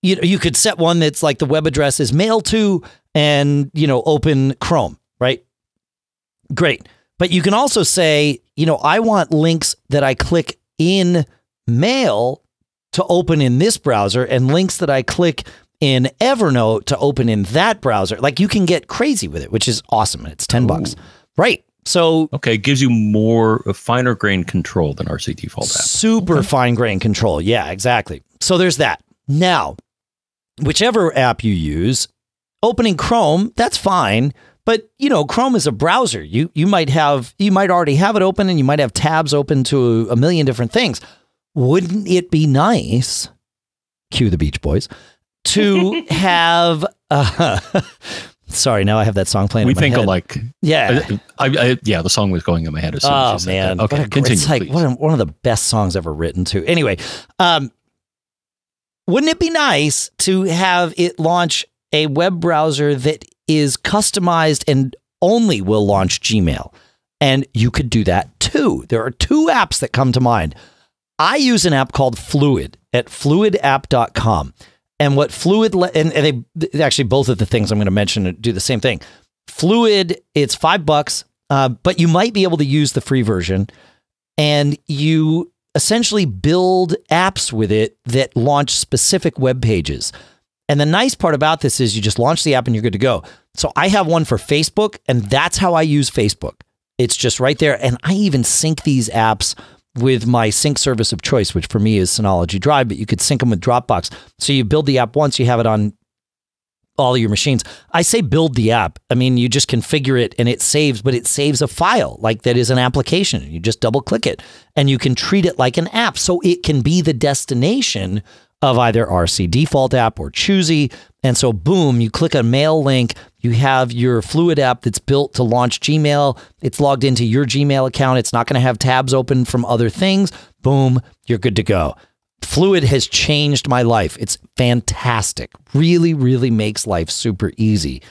you know, you could set one that's like the web address is mail to and, you know, open Chrome, right? Great. But you can also say, you know, I want links that I click in mail to open in this browser and links that I click in Evernote to open in that browser. Like you can get crazy with it, which is awesome. It's 10 bucks. Right. So Okay, it gives you more a finer grain control than RC default app. super fine grain control. Yeah, exactly. So there's that. Now, whichever app you use, opening Chrome, that's fine. But you know, Chrome is a browser. You you might have you might already have it open and you might have tabs open to a million different things. Wouldn't it be nice? Cue the Beach Boys to [laughs] have. Uh, [laughs] sorry, now I have that song playing. We in my think head. alike. Yeah. I, I, yeah, the song was going in my head as soon Oh as you said man! that. Okay, continue. It's like one of, one of the best songs ever written. Too. Anyway, um, wouldn't it be nice to have it launch a web browser that is customized and only will launch Gmail? And you could do that too. There are two apps that come to mind. I use an app called Fluid at fluidapp.com. And what Fluid, and, and they actually, both of the things I'm going to mention do the same thing. Fluid, it's five bucks, uh, but you might be able to use the free version. And you essentially build apps with it that launch specific web pages. And the nice part about this is you just launch the app and you're good to go. So I have one for Facebook, and that's how I use Facebook. It's just right there. And I even sync these apps with my sync service of choice, which for me is Synology Drive, but you could sync them with Dropbox. So you build the app once, you have it on all your machines. I say build the app. I mean, you just configure it and it saves, but it saves a file like that is an application. You just double click it and you can treat it like an app. So it can be the destination of either RC default app or Choosy. And so, boom, you click a mail link. You have your Fluid app that's built to launch Gmail. It's logged into your Gmail account. It's not going to have tabs open from other things. Boom, you're good to go. Fluid has changed my life. It's fantastic. Really, really makes life super easy.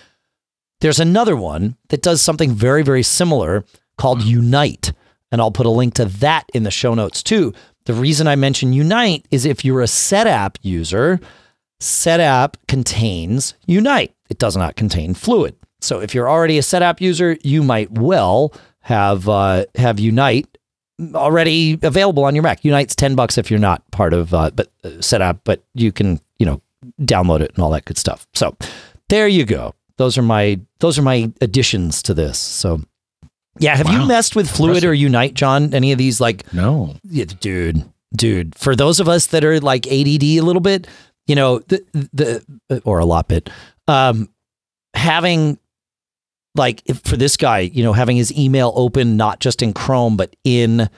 There's another one that does something very, very similar called Unite. And I'll put a link to that in the show notes too. The reason I mention Unite is if you're a SetApp user, SetApp contains Unite. It does not contain Fluid. So if you're already a SetApp user, you might well have uh, have Unite already available on your Mac. Unite's ten bucks if you're not part of uh, but uh, SetApp, but you can you know download it and all that good stuff. So there you go. Those are my those are my additions to this. So yeah, have you messed with Fluid Impressive. or Unite, John? Any of these like No. yeah, dude, dude. For those of us that are like ADD a little bit, you know, the the or a lot bit, um, having like if, for this guy, you know, having his email open not just in Chrome but in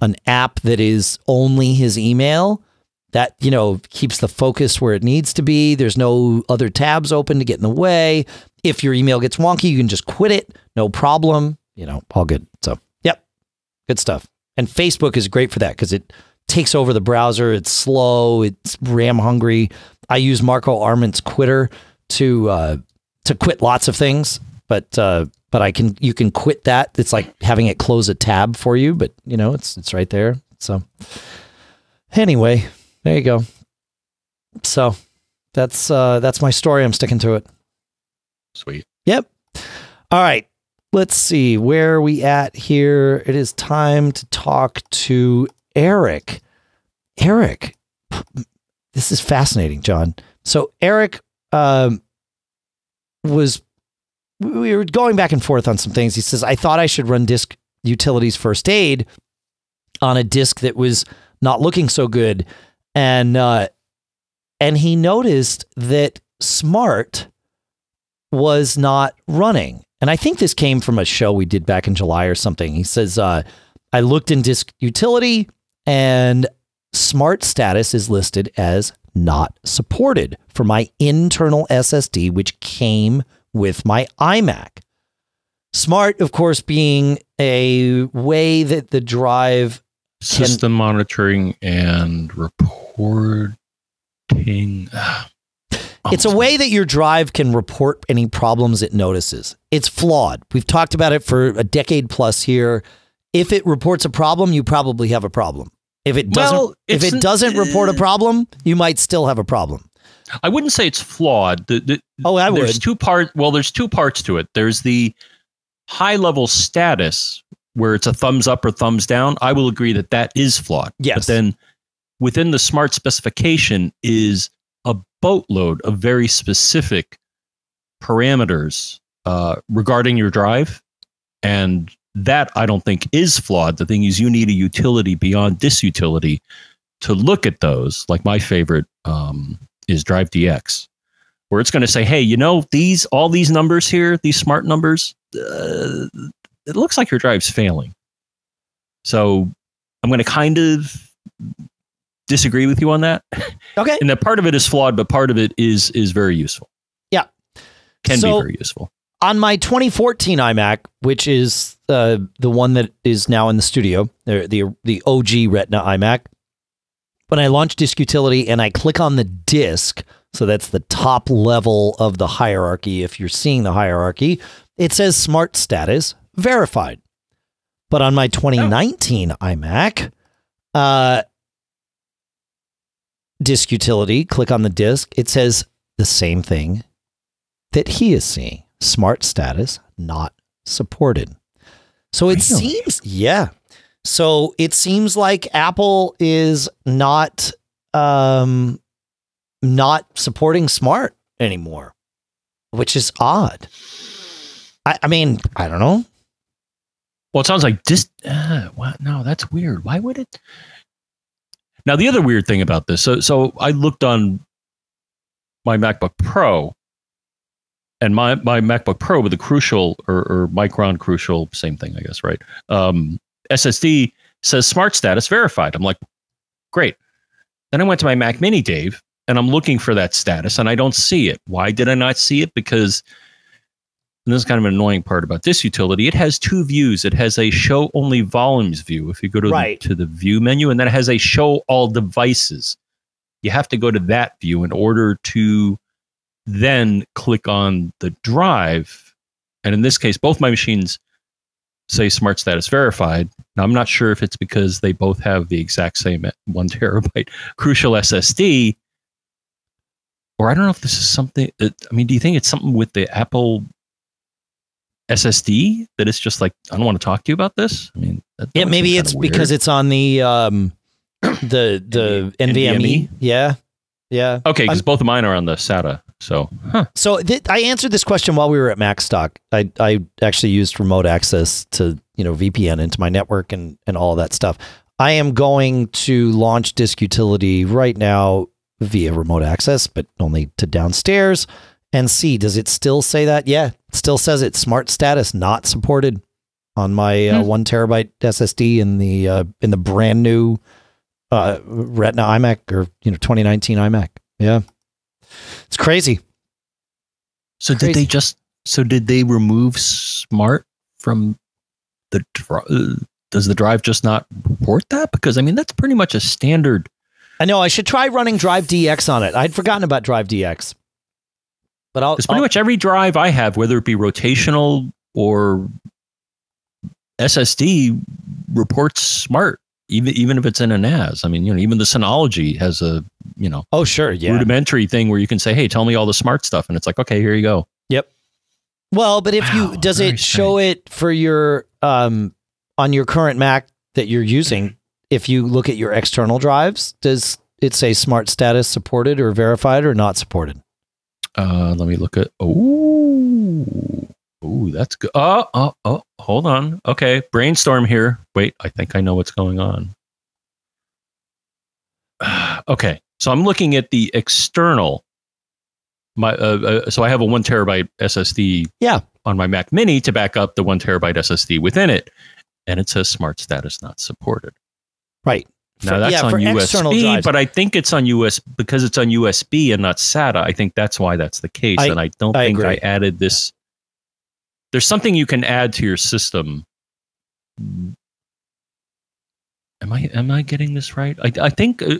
an app that is only his email. That you know keeps the focus where it needs to be. There's no other tabs open to get in the way. If your email gets wonky, you can just quit it. No problem. You know, all good. So, yep, good stuff. And Facebook is great for that because it takes over the browser. It's slow. It's RAM hungry. I use Marco Arment's Quitter to uh, to quit lots of things, but uh, but I can you can quit that. It's like having it close a tab for you, but you know it's it's right there. So anyway, there you go. So that's uh, that's my story. I'm sticking to it. Sweet. Yep. All right. Let's see where are we at here. It is time to talk to Eric. Eric, this is fascinating, John. So Eric um, was we were going back and forth on some things. He says, I thought I should run disk utilities first aid on a disk that was not looking so good. And uh, and he noticed that smart was not running. And I think this came from a show we did back in July or something. He says, uh, I looked in disk utility and smart status is listed as not supported for my internal SSD, which came with my iMac. Smart, of course, being a way that the drive system monitoring and reporting. It's a way that your drive can report any problems it notices. It's flawed. We've talked about it for a decade plus here. If it reports a problem, you probably have a problem. If it doesn't, Well, if it doesn't eh. report a problem, you might still have a problem. I wouldn't say it's flawed. The, the, Oh, I there's would. two part. Well, there's two parts to it. There's the high level status where it's a thumbs up or thumbs down. I will agree that that is flawed. Yes. But then within the smart specification is boatload of very specific parameters uh, regarding your drive, and that I don't think is flawed. The thing is, you need a utility beyond this utility to look at those. Like my favorite um, is DriveDX, where it's going to say, "Hey, you know these all these numbers here, these smart numbers, uh, it looks like your drive's failing." So I'm going to kind of disagree with you on that, Okay. and that part of it is flawed, but part of it is is very useful. Yeah. can So- be very useful. on my 2014 iMac, which is uh, the one that is now in the studio, the, the the OG Retina iMac. When I launch Disk Utility and I click on the disk, so that's the top level of the hierarchy. If you're seeing the hierarchy, it says Smart Status Verified. But on my 2019 iMac, uh, Disk Utility, click on the disk, it says the same thing that he is seeing smart status not supported. So it Really? seems, yeah. So it seems like Apple is not um not supporting smart anymore, which is odd. I, I mean, I don't know. Well, it sounds like dis. Uh, what? No, that's weird. Why would it? Now, the other weird thing about this. So, so I looked on my MacBook Pro, and my my MacBook Pro with the Crucial or, or Micron Crucial, same thing, I guess, right? Um, SSD says Smart Status Verified. I'm like, great. Then I went to my Mac Mini, Dave, and I'm looking for that status, and I don't see it. Why did I not see it? Because and this is kind of an annoying part about this utility. It has two views. It has a show only volumes view if you go to, Right. the, to the view menu, and then it has a show all devices. You have to go to that view in order to then click on the drive. And in this case, both my machines say smart status verified. Now, I'm not sure if it's because they both have the exact same one [laughs] terabyte crucial SSD, or I don't know if this is something. That, I mean, do you think it's something with the Apple SSD that it's just like I don't want to talk to you about this? I mean, that, that Yeah, maybe it's because it's on the um [clears throat] the the NVMe. NVMe? Yeah. Yeah. okay because both of mine are on the SATA. So, huh. So th- I answered this question while we were at MacStock. I I actually used remote access to you know VPN into my network and and all that stuff. I am going to launch Disk Utility right now via remote access, but only to downstairs and see does it still say that? Yeah, still says it. Smart status not supported on my uh, Hmm. one terabyte SSD in the uh, in the brand new uh, Retina iMac or you know 2019 iMac. Yeah, it's crazy. So Crazy. did they just? So did they remove smart from the? dri- Uh, does the drive just not report that? Because I mean, that's pretty much a standard. I know I should try running DriveDX on it. I'd forgotten about DriveDX, but I'll. Because pretty I'll- much every drive I have, whether it be rotational or SSD, reports smart. Even even if it's in a NAS. I mean, you know, even the Synology has a you know oh sure, yeah, rudimentary thing where you can say, "Hey, tell me all the smart stuff," and it's like, "Okay, here you go." Yep. Well, but if Wow, you does it show it for your um on your current Mac that you're using? If you look at your external drives, does it say smart status supported or verified or not supported? Uh, let me look at. Oh, oh, that's good. Oh, oh, oh, hold on. Okay, brainstorm here. Wait, I think I know what's going on. [sighs] okay, so I'm looking at the external. My uh, uh, so I have a one terabyte SSD. Yeah. On my Mac Mini to back up the one terabyte SSD within it, and it says Smart Status not supported. Right. Now For- that's yeah, on for external USB, drives. but I think it's on US because it's on USB and not SATA. I think that's why that's the case, I- and I don't I think agree. I added this. There's something you can add to your system. Am I am I getting this right? I, I think uh,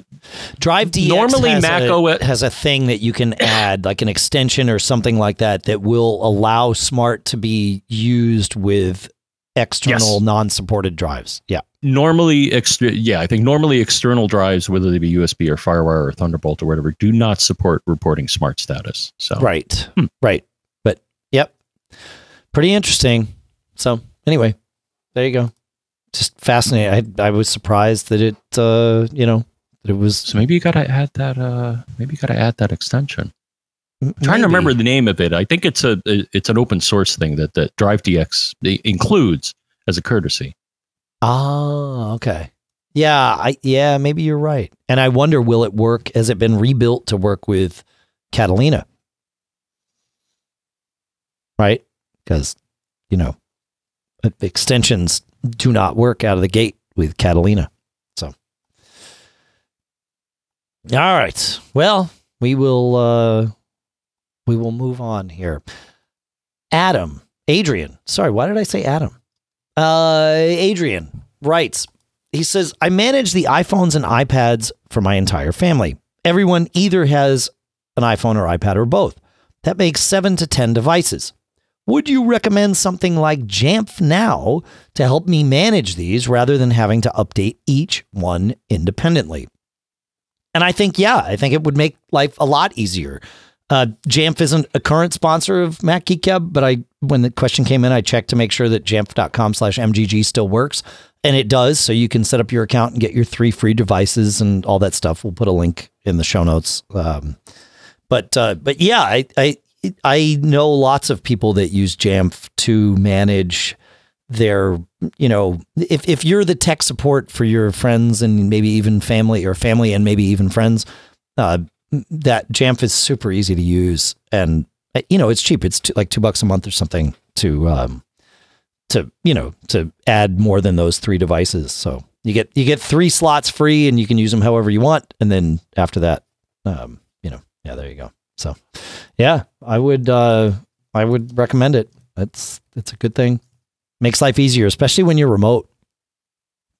DriveDX Normally has Mac a, OS has a thing that you can add, like an extension or something like that, that will allow Smart to be used with external Yes. non-supported drives. Yeah. normally extra, yeah, I think normally external drives, whether they be USB or FireWire or Thunderbolt or whatever, do not support reporting smart status. So Right. Hmm. Right. But yep. Pretty interesting. So anyway, there you go. Just fascinating. I I was surprised that it uh you know that it was so maybe you got to add that. Uh, maybe you got to add that extension. I'm trying to remember the name of it. I think it's a it's an open source thing that that DriveDX includes as a courtesy. Ah, okay. Yeah, I yeah, maybe you're right. And I wonder will it work has it been rebuilt to work with Catalina? Right? Cuz you know, extensions do not work out of the gate with Catalina. So All right. Well, we will uh we will move on here. Adam, Adrian. Sorry, why did I say Adam? Uh, Adrian writes, he says, I manage the iPhones and iPads for my entire family. Everyone either has an iPhone or iPad or both. That makes seven to 10 devices. Would you recommend something like Jamf Now to help me manage these rather than having to update each one independently? And I think, yeah, I think it would make life a lot easier. Uh, Jamf isn't a current sponsor of Mac Geek Gab, but I when the question came in, I checked to make sure that jamf.com slash MGG still works. And it does. So you can set up your account and get your three free devices and all that stuff. We'll put a link in the show notes. Um, but uh, but yeah, I, I I know lots of people that use Jamf to manage their you know if if you're the tech support for your friends and maybe even family or family and maybe even friends, uh, that Jamf is super easy to use and uh, you know it's cheap. It's two, like two bucks a month or something to um to you know to add more than those three devices. So you get you get three slots free and you can use them however you want. And then after that, um, you know, yeah, there you go. So yeah, I would uh I would recommend it. It's it's a good thing. Makes life easier, especially when you're remote.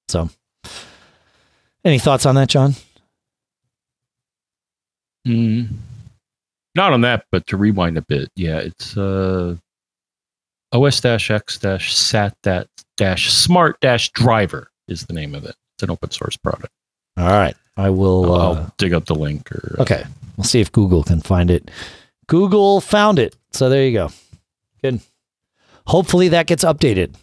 So any thoughts on that, John? Mm, not on that, but to rewind a bit, yeah, it's uh, OS X sat dash smart dash driver is the name of it. It's an open source product. All right. I will I'll, uh, I'll dig up the link. Or, uh, Okay. We'll see if Google can find it. Google found it. So there you go. Good. Hopefully that gets updated.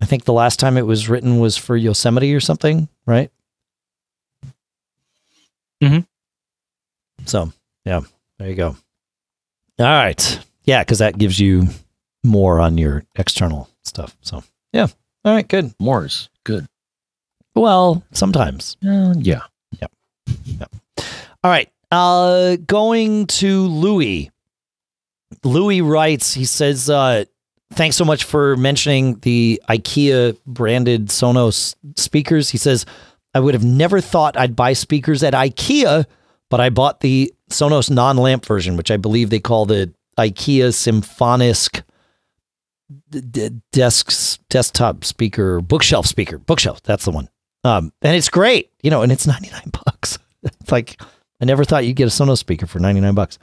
I think the last time it was written was for Yosemite or something, right? Mhm. So, yeah, there you go. All right. Yeah, because that gives you more on your external stuff. So, yeah. All right, good. more is good. Well, sometimes. Uh, yeah. yeah. All right. Uh going to Louis. Louis writes, he says, uh, thanks so much for mentioning the IKEA branded Sonos speakers. He says, I would have never thought I'd buy speakers at IKEA, but I bought the Sonos non-lamp version, which I believe they call the IKEA Symfonisk desks desktop speaker, bookshelf speaker, bookshelf. That's the one. Um, and it's great, you know, and it's [laughs] 99 bucks. it's like, I never thought you'd get a Sonos speaker for 99 bucks.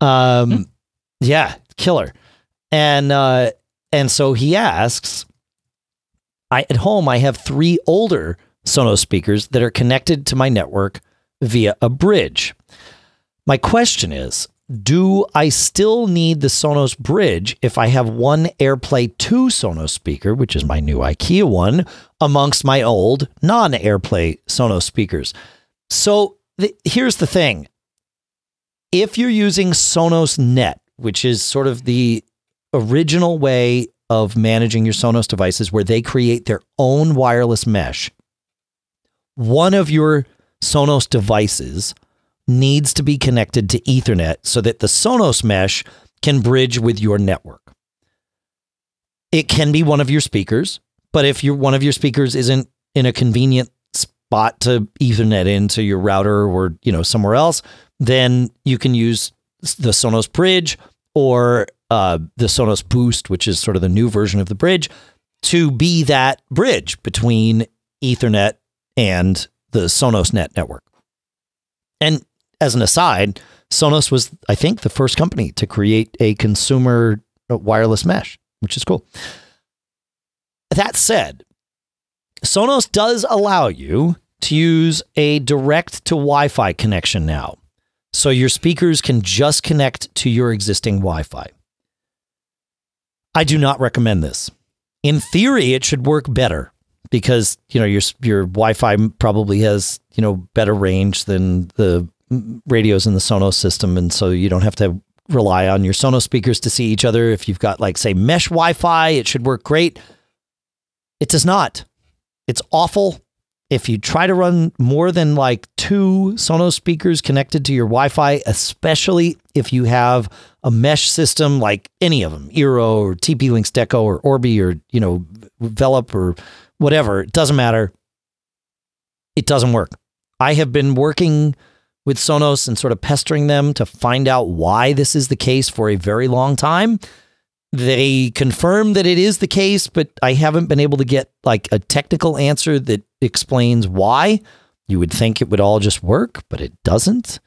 Um, yeah, killer. And, uh, and so he asks, I, at home, I have three older Sonos speakers that are connected to my network via a bridge. My question is, do I still need the Sonos Bridge if I have one AirPlay 2 Sonos speaker, which is my new IKEA one, amongst my old non AirPlay Sonos speakers? So the, here's the thing if you're using SonosNet, which is sort of the original way of managing your Sonos devices where they create their own wireless mesh, one of your Sonos devices needs to be connected to Ethernet so that the Sonos mesh can bridge with your network. It can be one of your speakers, but if your one of your speakers isn't in a convenient spot to Ethernet into your router or you know somewhere else, then you can use the Sonos Bridge or uh, the Sonos Boost, which is sort of the new version of the bridge, to be that bridge between Ethernet and the SonosNet network. And as an aside, Sonos was, I think, the first company to create a consumer uh, wireless mesh, which is cool. That said, Sonos does allow you to use a direct to Wi Fi connection now. So your speakers can just connect to your existing Wi Fi. I do not recommend this. In theory, it should work better because you know your your Wi-Fi probably has you know better range than the radios in the Sonos system, and so you don't have to rely on your Sonos speakers to see each other. If you've got like say mesh Wi-Fi, it should work great. It does not. It's awful. If you try to run more than like two Sonos speakers connected to your Wi-Fi, especially if you have a mesh system like any of them, Eero or TP-Link's Deco or Orbi or you know Velop or whatever, it doesn't matter. It doesn't work. I have been working with Sonos and sort of pestering them to find out why this is the case for a very long time. They confirm that it is the case, but I haven't been able to get like a technical answer that explains why. You would think it would all just work, but it doesn't.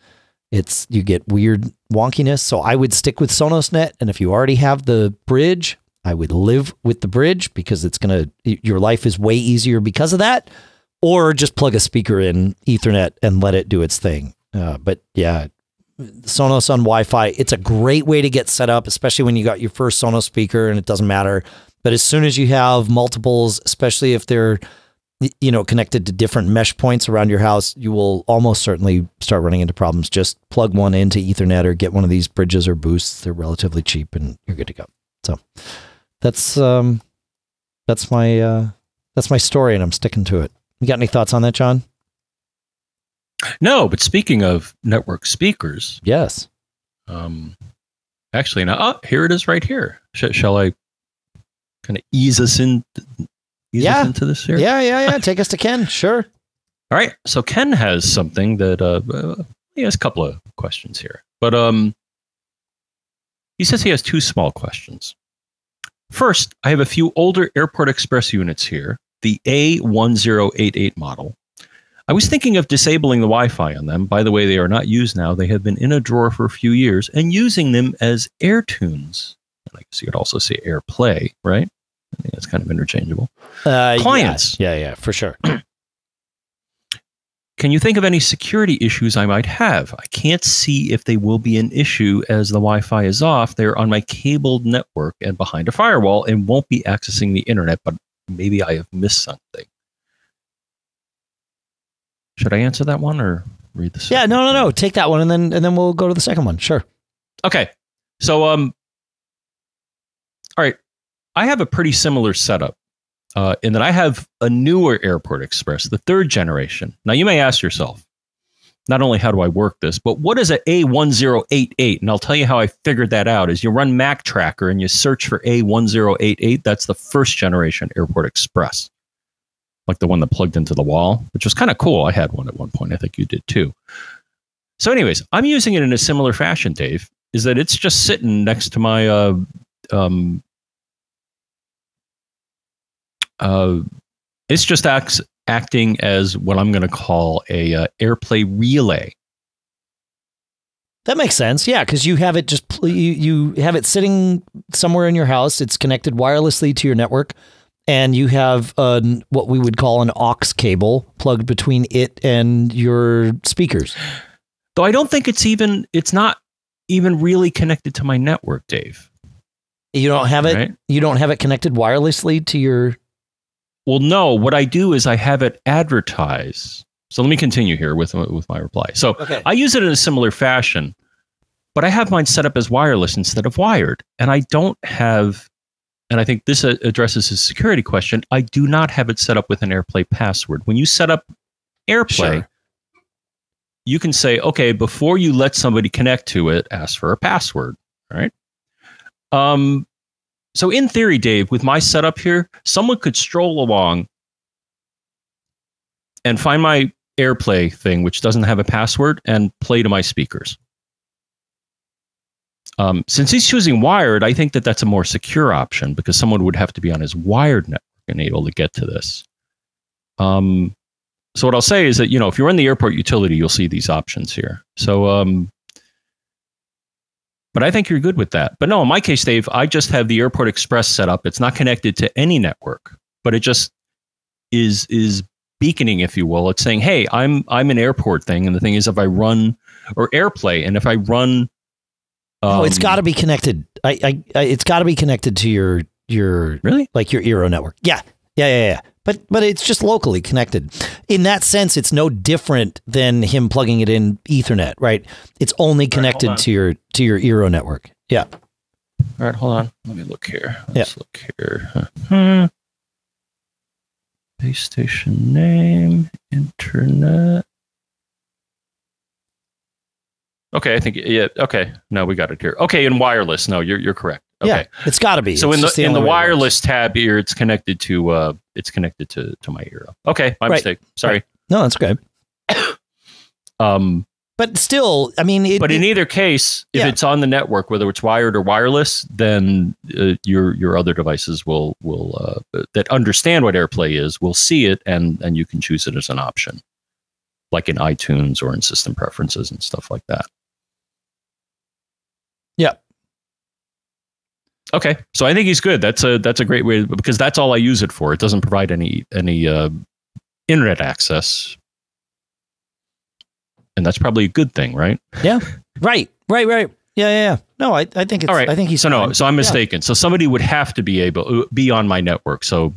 It's you get weird wonkiness. So I would stick with SonosNet, and if you already have the bridge, I would live with the bridge because it's going to, your life is way easier because of that. Or just plug a speaker in Ethernet and let it do its thing. Uh, but yeah, Sonos on Wi Fi, it's a great way to get set up, especially when you got your first Sonos speaker and it doesn't matter. But as soon as you have multiples, especially if they're, you know, connected to different mesh points around your house, you will almost certainly start running into problems. Just plug one into Ethernet or get one of these bridges or boosts. They're relatively cheap and you're good to go. So, that's um, that's my uh, that's my story, and I'm sticking to it. You got any thoughts on that, John? No, but speaking of network speakers, yes. Um, actually, now oh, here it is, right here. Sh- shall I kind of ease us in? Ease yeah. us into this here. Yeah, yeah, yeah. Take us to Ken. [laughs] Sure. All right. So Ken has something that uh, uh, he has a couple of questions here, but um, he says he has two small questions. First, I have a few older Airport Express units here, the A1088 model. I was thinking of disabling the Wi Fi on them. By the way, they are not used now. They have been in a drawer for a few years and using them as AirTunes. I guess you could also say AirPlay, right? I think that's kind of interchangeable. Uh, Clients. Yeah, yeah, yeah for sure. [clears throat] Can you think of any security issues I might have? I can't see if they will be an issue as the Wi Fi is off. They're on my cabled network and behind a firewall and won't be accessing the internet, but maybe I have missed something. Should I answer that one or read the Yeah, no, no, no. Take that one and then and then we'll go to the second one. Sure. Okay. So um all right. I have a pretty similar setup uh, in that I have a newer Airport Express, the third generation. Now, you may ask yourself, not only how do I work this, but what is an A1088? And I'll tell you how I figured that out is you run Mactracker and you search for A1088. That's the first generation Airport Express, like the one that plugged into the wall, which was kind of cool. I had one at one point. I think you did too. So, anyways, I'm using it in a similar fashion, Dave, is that it's just sitting next to my uh, um, uh, it's just acts, acting as what I'm going to call a uh, AirPlay relay. That makes sense. Yeah, because you have it just you, you have it sitting somewhere in your house. It's connected wirelessly to your network, and you have uh, what we would call an aux cable plugged between it and your speakers. Though I don't think it's even it's not even really connected to my network, Dave. You don't have it. Right? You don't have it connected wirelessly to your. Well, no. What I do is I have it advertise. So let me continue here with with my reply. So Okay. I use it in a similar fashion, but I have mine set up as wireless instead of wired, and I don't have. And I think this addresses his security question. I do not have it set up with an AirPlay password. When you set up AirPlay, Sure. you can say, okay, before you let somebody connect to it, ask for a password. Right. Um, so in theory, Dave, with my setup here, someone could stroll along and find my AirPlay thing, which doesn't have a password, and play to my speakers. Um, since he's choosing wired, I think that that's a more secure option because someone would have to be on his wired network and able to get to this. Um, so what I'll say is that you know if you're in the airport utility, you'll see these options here. So, um, but I think you're good with that. But no, in my case, Dave, I just have the Airport Express set up. It's not connected to any network, but it just is is beaconing, if you will. It's saying, "Hey, I'm I'm an airport thing," and the thing is, if I run or AirPlay, and if I run, oh, it's um, got to be connected. I, I, I it's got to be connected to your your really. like your Eero network. Yeah, yeah, yeah, yeah. But but it's just locally connected. In that sense, it's no different than him plugging it in Ethernet, right? It's only connected on. to your to your Eero network. Yeah. All right, hold on. Let me look here. Yeah. Let's look here. Hmm. Base station name, internet. Okay, I think yeah. Okay, no, we got it here. Okay, in wireless, no, you're you're correct. Okay, Yeah, it's got to be. so It's in the just in the only way it works. wireless tab here, it's connected to uh, it's connected to to my ear. Okay, my Right. mistake. Sorry. No, that's okay. [coughs] Um, But still, I mean, it, but in it- either case, if Yeah. it's on the network, whether it's wired or wireless, then uh, your your other devices will will uh, that understand what AirPlay is will see it, and and you can choose it as an option, like in iTunes or in system preferences and stuff like that. Yeah. Okay, so I think he's good. That's a that's a great way because that's all I use it for. It doesn't provide any any uh, internet access, and that's probably a good thing, right? Yeah, right, right, right. Yeah, yeah, yeah. No, I, I think it's. All right. I think he's so no. So I'm Yeah. mistaken. So somebody would have to be able uh, be on my network. So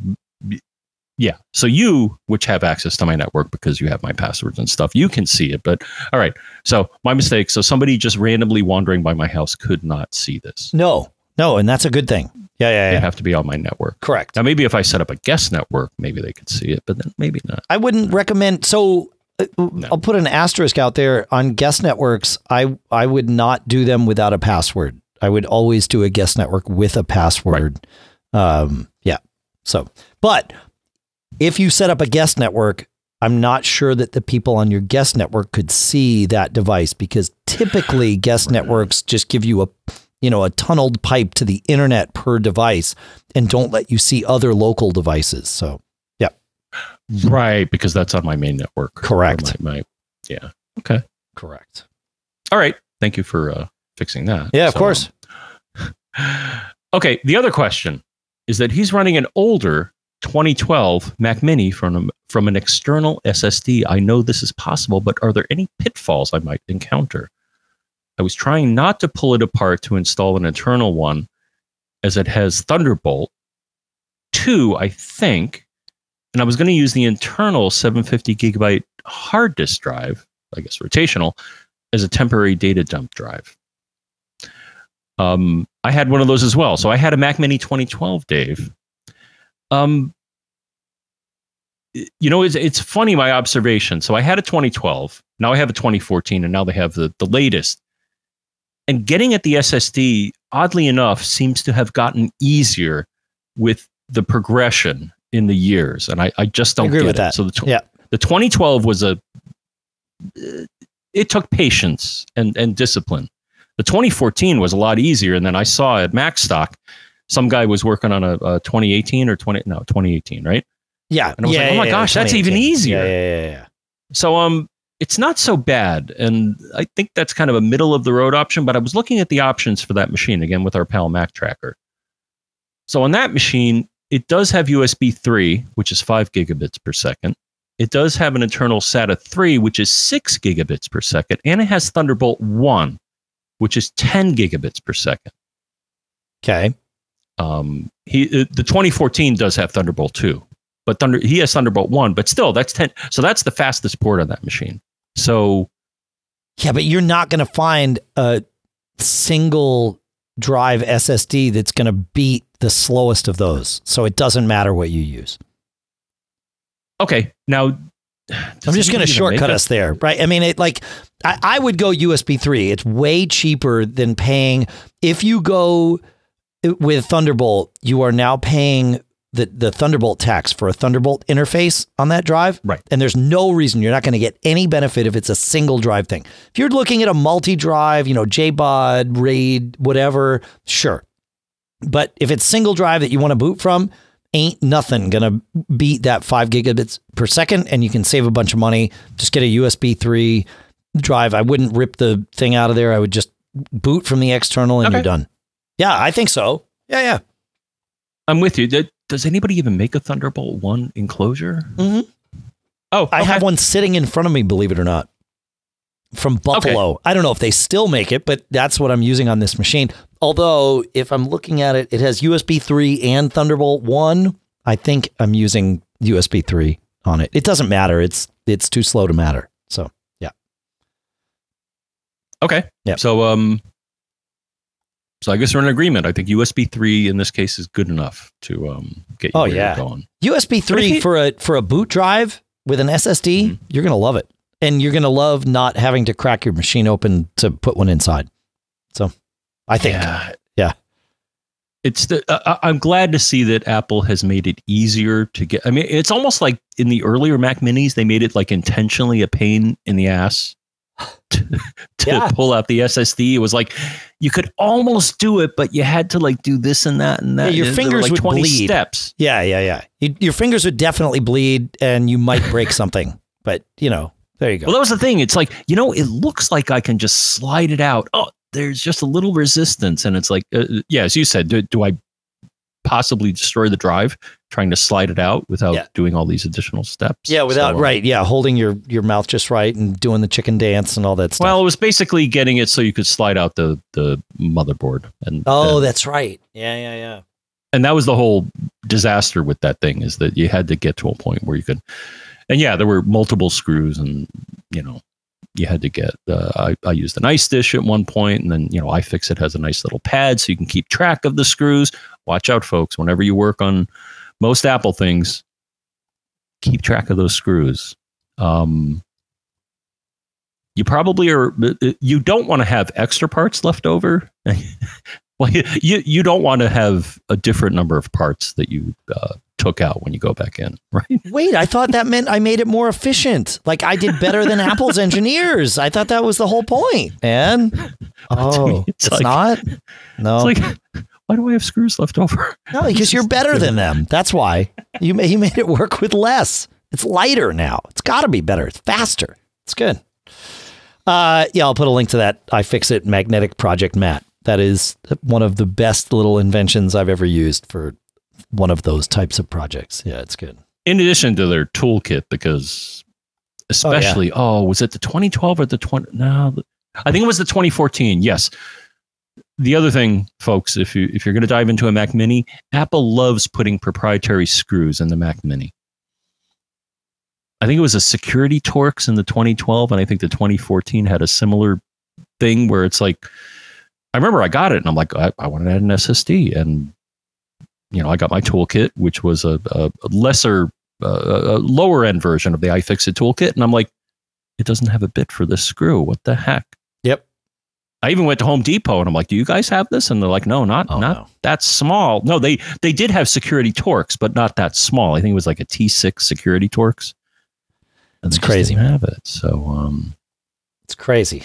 yeah. So you, which have access to my network because you have my passwords and stuff, you can see it. But all right. So my mistake. So somebody just randomly wandering by my house could not see this. No, no, and that's a good thing. Yeah, yeah, yeah. They'd have to be on my network. Correct. Now maybe if I set up a guest network, maybe they could see it, but then maybe not. I wouldn't recommend. So uh, I'll put an asterisk out there on guest networks. I I would not do them without a password. I would always do a guest network with a password. Um, yeah. So, but if you set up a guest network, I'm not sure that the people on your guest network could see that device because typically guest networks just give you a you know a tunneled pipe to the internet per device and don't let you see other local devices. So yeah. Right, because that's on my main network. Correct. My, my, yeah. Okay. correct. All right. Thank you for uh, fixing that. Yeah, of So, course. [laughs] Okay, the other question is that he's running an older 2012 Mac Mini from from an external SSD. I know this is possible, but are there any pitfalls I might encounter? I was trying not to pull it apart to install an internal one, as it has Thunderbolt 2, I think, and I was going to use the internal 750 gigabyte hard disk drive, I guess rotational, as a temporary data dump drive. Um, I had one of those as well. So I had a Mac Mini 2012, Dave. Um, you know, it's, it's funny my observation. So I had a 2012. Now I have a 2014, and now they have the the latest. And getting at the SSD, oddly enough, seems to have gotten easier with the progression in the years, and I, I just don't agree get with it. that. So the tw- Yeah. the 2012 was a it took patience and and discipline. The 2014 was a lot easier, and then I saw at Macstock some guy was working on a, a 2018 or 20 no 2018 right. Yeah. And I was yeah, like, oh my yeah, gosh, that's even easier. Yeah, yeah, yeah, yeah. So um, it's not so bad, and I think that's kind of a middle of the road option. But I was looking at the options for that machine again with our pal Mactracker. So on that machine, it does have USB 3, which is five gigabits per second. It does have an internal SATA 3, which is six gigabits per second, and it has Thunderbolt 1, which is 10 gigabits per second. Okay. Um, he uh, the 2014 does have Thunderbolt 2, but Thunder he has Thunderbolt 1, but still that's 10. So that's the fastest port on that machine. So Yeah, but you're not going to find a single drive SSD that's going to beat the slowest of those. So it doesn't matter what you use. okay, now I'm just going to shortcut us there, right? I mean, it like I, I would go USB three. It's way cheaper than paying. If you go eh, with Thunderbolt, you are now paying the the Thunderbolt tax for a Thunderbolt interface on that drive, Right. And there's no reason you're not going to get any benefit if it's a single drive thing. If you're looking at a multi drive, you know, JBOD, RAID, whatever, sure. But if it's single drive that you want to boot from, ain't nothing gonna beat that five gigabits per second, and you can save a bunch of money. Just get a USB three drive. I wouldn't rip the thing out of there. I would just boot from the external, and Okay. you're done. Yeah, I think so. Yeah, yeah. I'm with you. Does anybody even make a Thunderbolt 1 enclosure? Mhm. Oh, I have one sitting in front of me, believe it or not, from Buffalo. I don't know if they still make it, but that's what I'm using on this machine. Although, if I'm looking at it, it has USB 3 and Thunderbolt 1. I think I'm using USB 3 on it. It doesn't matter. It's it's too slow to matter. So, yeah. Okay. Yeah. So um so I guess we're in agreement. I think USB 3 in this case is good enough to um get you Oh, yeah. going. USB 3 he- for a for a boot drive with an SSD, Mhm. you're going to love it. And you're going to love not having to crack your machine open to put one inside. So, I think Yeah. Yeah. It's the uh, I'm glad to see that Apple has made it easier to get I mean it's almost like in the earlier Mac minis they made it like intentionally a pain in the ass [laughs] to, to Yeah. pull out the SSD. It was like you could almost do it but you had to like do this and that and that. Yeah, your were, fingers like would 20 bleed. steps. Yeah, yeah, yeah. You, your fingers would definitely bleed, and you might break [laughs] something. But you know, there you go. Well, that was the thing. It's like, you know, it looks like I can just slide it out. Oh, there's just a little resistance. And it's like, uh, yeah, as you said, do, do I possibly destroy the drive trying to slide it out without Yeah. doing all these additional steps? yeah, without So, uh, right. Yeah, holding your your mouth just right and doing the chicken dance and all that stuff. Well, it was basically getting it so you could slide out the, the motherboard. And, oh, and, that's right. Yeah, yeah, yeah. and that was the whole disaster with that thing is that you had to get to a point where you could, and yeah, there were multiple screws and, you know, you had to get, uh, I, I used an ice dish at one point and then, you know, iFixit has a nice little pad so you can keep track of the screws. Watch out, folks. Whenever you work on most Apple things, keep track of those screws. Um, you probably are, you don't want to have extra parts left over. [laughs] well, you, you, don't want to have a different number of parts that you uh, took out when you go back in, [laughs] right? Wait, I thought that meant I made it more efficient. Like I did better than Apple's engineers. I thought that was the whole point. man. [laughs] oh, it's it's, like- not. No, It's like, why do I have screws left over? no, because you're better than them. That's why you ma- you made it work with less. It's lighter now. It's got to be better. It's faster. It's good. Uh, yeah, I'll put a link to that iFixit magnetic project, mat. That is one of the best little inventions I've ever used for one of those types of projects. Yeah, it's good. In addition to their toolkit, because especially, oh, was it the 2012 or the 20? No, I think it was the 2014. Yes. The other thing, folks, if you if you're going to dive into a Mac Mini, Apple loves putting proprietary screws in the Mac Mini. I think it was a security Torx in the 2012, and I think the 2014 had a similar thing where it's like, I remember I got it, and I'm like, I, I want to add an SSD, and you know, I got my toolkit, which was a, a lesser, uh, a lower end version of the iFixit toolkit, and I'm like, it doesn't have a bit for this screw. What the heck? Yep. I even went to Home Depot and I'm like, "Do you guys have this?" And they're like, "No, not Oh, not no. that small." No, they they did have security Torx, but not that small. I think it was like a T6 security Torx. And That's crazy. Have it. So, um, It's crazy.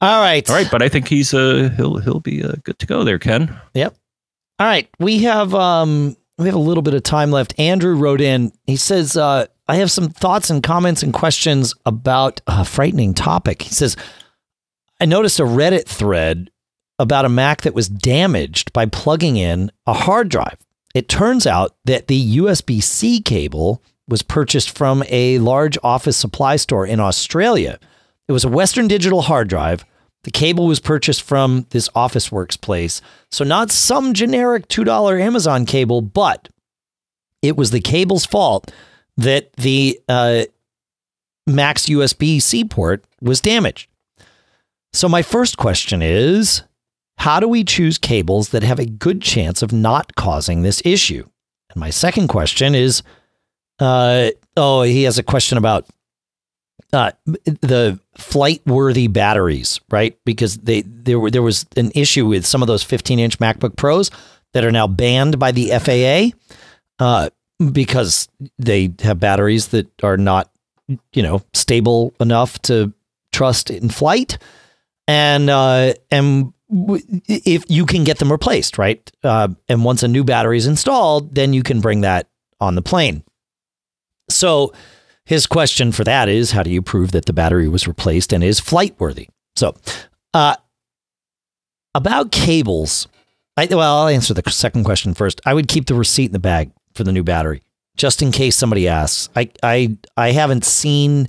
All right. all right, but I think he's uh he'll he'll be uh, good to go there, Ken. Yep. All right, we have um we have a little bit of time left. Andrew wrote in. He says, uh, "I have some thoughts and comments and questions about a frightening topic." He says, "I noticed a Reddit thread about a Mac that was damaged by plugging in a hard drive. It turns out that the USB C cable was purchased from a large office supply store in Australia. It was a Western Digital hard drive. The cable was purchased from this Officeworks place. So, not some generic $2 Amazon cable, but it was the cable's fault that the uh, USB C port was damaged. So, my first question is how do we choose cables that have a good chance of not causing this issue? And my second question is uh, oh, he has a question about uh, the flight worthy batteries, right? Because they there were there was an issue with some of those 15 inch MacBook Pros that are now banned by the FAA uh, because they have batteries that are not you know stable enough to trust in flight, and uh, and if you can get them replaced, right? Uh, and once a new battery is installed, then you can bring that on the plane. So his question for that is how do you prove that the battery was replaced and is flight worthy? So, uh, about cables, I, well, I'll answer the second question first. I would keep the receipt in the bag for the new battery just in case somebody asks. I, I, I haven't seen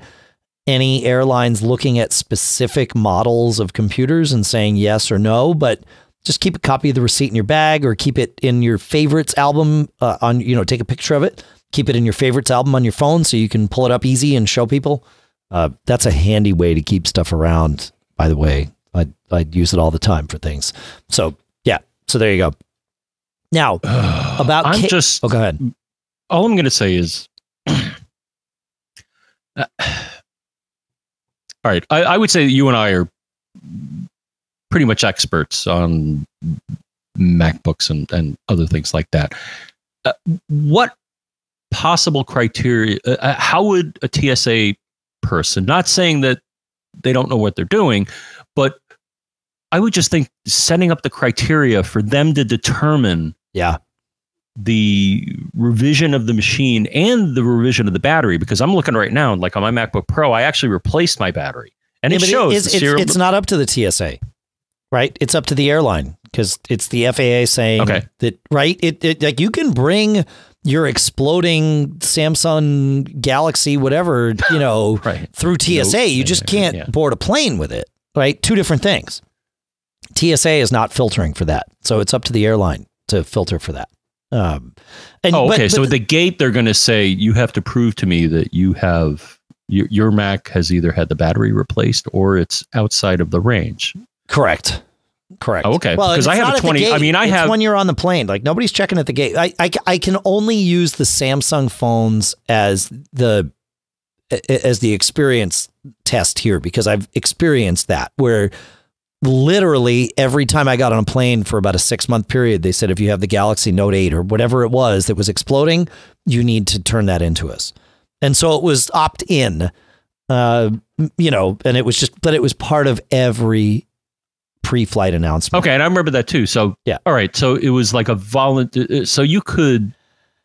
any airlines looking at specific models of computers and saying yes or no, but just keep a copy of the receipt in your bag or keep it in your favorites album uh, on, you know, take a picture of it keep it in your favorites album on your phone so you can pull it up easy and show people. Uh, that's a handy way to keep stuff around. By the way, I I use it all the time for things. So yeah, so there you go. Now [sighs] about I'm ca- just. oh go ahead. All I'm going to say is. [clears throat] Uh, all right, I, I would say you and I are pretty much experts on MacBooks and, and other things like that. Uh, what possible criteria? Uh, uh how would a TSA person, not saying that they don't know what they're doing, but I would just think setting up the criteria for them to determine Yeah. The revision of the machine and the revision of the battery because I'm looking right now, like on my MacBook Pro, I actually replaced my battery, and Yeah, it shows it's, it's, serial. it's not up to the TSA, right? It's up to the airline because it's the FAA saying Okay. that, right? It, it like you can bring your exploding Samsung Galaxy, whatever, you [laughs] know, right. through TSA. Note you just can't yeah. board a plane with it, right? Two different things. TSA is not filtering for that, so it's up to the airline to filter for that. Um, and Oh, but- okay. so at the gate, they're going to say you have to prove to me that you have your, your Mac has either had the battery replaced or it's outside of the range. Correct. Correct. Oh, okay. Well, Because I have a 20 I mean, I It's have- when you're on the plane. Like nobody's checking at the gate. I, I, I can only use the Samsung phones as the as the experience test here because I've experienced that where literally every time I got on a plane for about a six month period, they said if you have the Galaxy Note 8 or whatever it was that was exploding, you need to turn that into us. And so it was opt in, uh, you know, and it was just, but it was part of every pre flight announcement. Okay, and I remember that too. So Yeah. all right. So it was like a volunteer. So you could,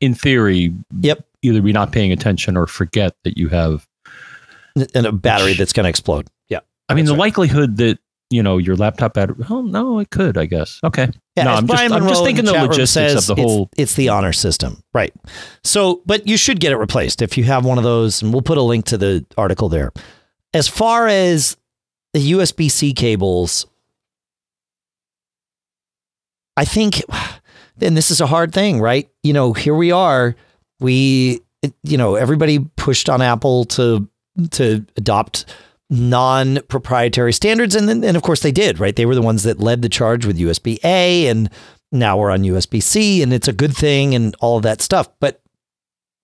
in theory, Yep. either be not paying attention or forget that you have. And a battery that's going to explode. Yeah. I mean, the right. likelihood that you know your laptop battery. Oh no, it could. I guess. Okay. Yeah, no, I'm just, I'm just thinking the room logistics says, of the it's- whole. It's, the honor system, right? So, but you should get it replaced if you have one of those, and we'll put a link to the article there. As far as the USB C cables, I think, then this is a hard thing, right? You know, here we are. We, you know, everybody pushed on Apple to to adopt non-proprietary standards. And then and of course they did right? They were the ones that led the charge with USB A and now we're on USB C and it's a good thing and all of that stuff. But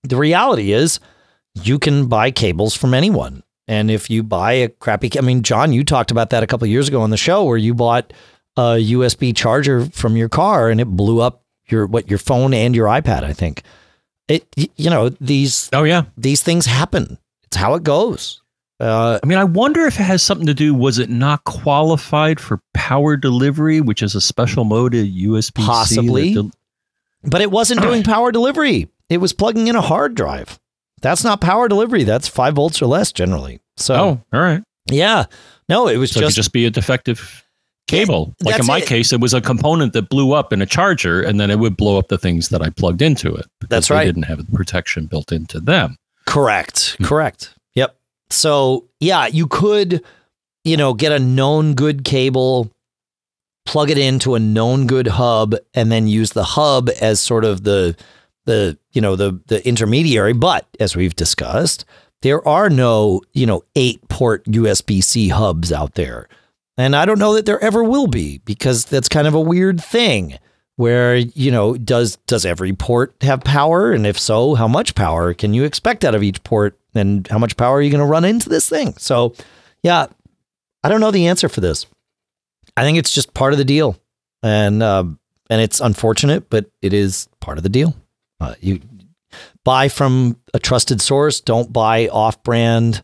the reality is you can buy cables from anyone. And if you buy a crappy I mean John you talked about that a couple of years ago on the show where you bought a USB charger from your car and it blew up your what your phone and your iPad I think. It you know these Oh yeah. these things happen. It's how it goes uh, I mean, I wonder if it has something to do. Was it not qualified for power delivery, which is a special mode of USB? Possibly. But it wasn't doing power delivery. It was plugging in a hard drive. That's not power delivery. That's five volts or less generally. So oh, all right. yeah, no, it was So it just, could just be a defective cable. like that's in my it. case, it was a component that blew up in a charger, and then it would blow up the things that I plugged into it. That's they right. Didn't have the protection built into them. correct. Hmm. Correct. So yeah, you could you know, get a known good cable, plug it into a known good hub, and then use the hub as sort of the the you know the the intermediary. But as we've discussed, there are no you know eight port USB C hubs out there, and I don't know that there ever will be because that's kind of a weird thing. Where you know does does every port have power, and if so, how much power can you expect out of each port, and how much power are you going to run into this thing? So, yeah, I don't know the answer for this. I think it's just part of the deal, and uh, and it's unfortunate, but it is part of the deal. Uh, you buy from a trusted source. Don't buy off-brand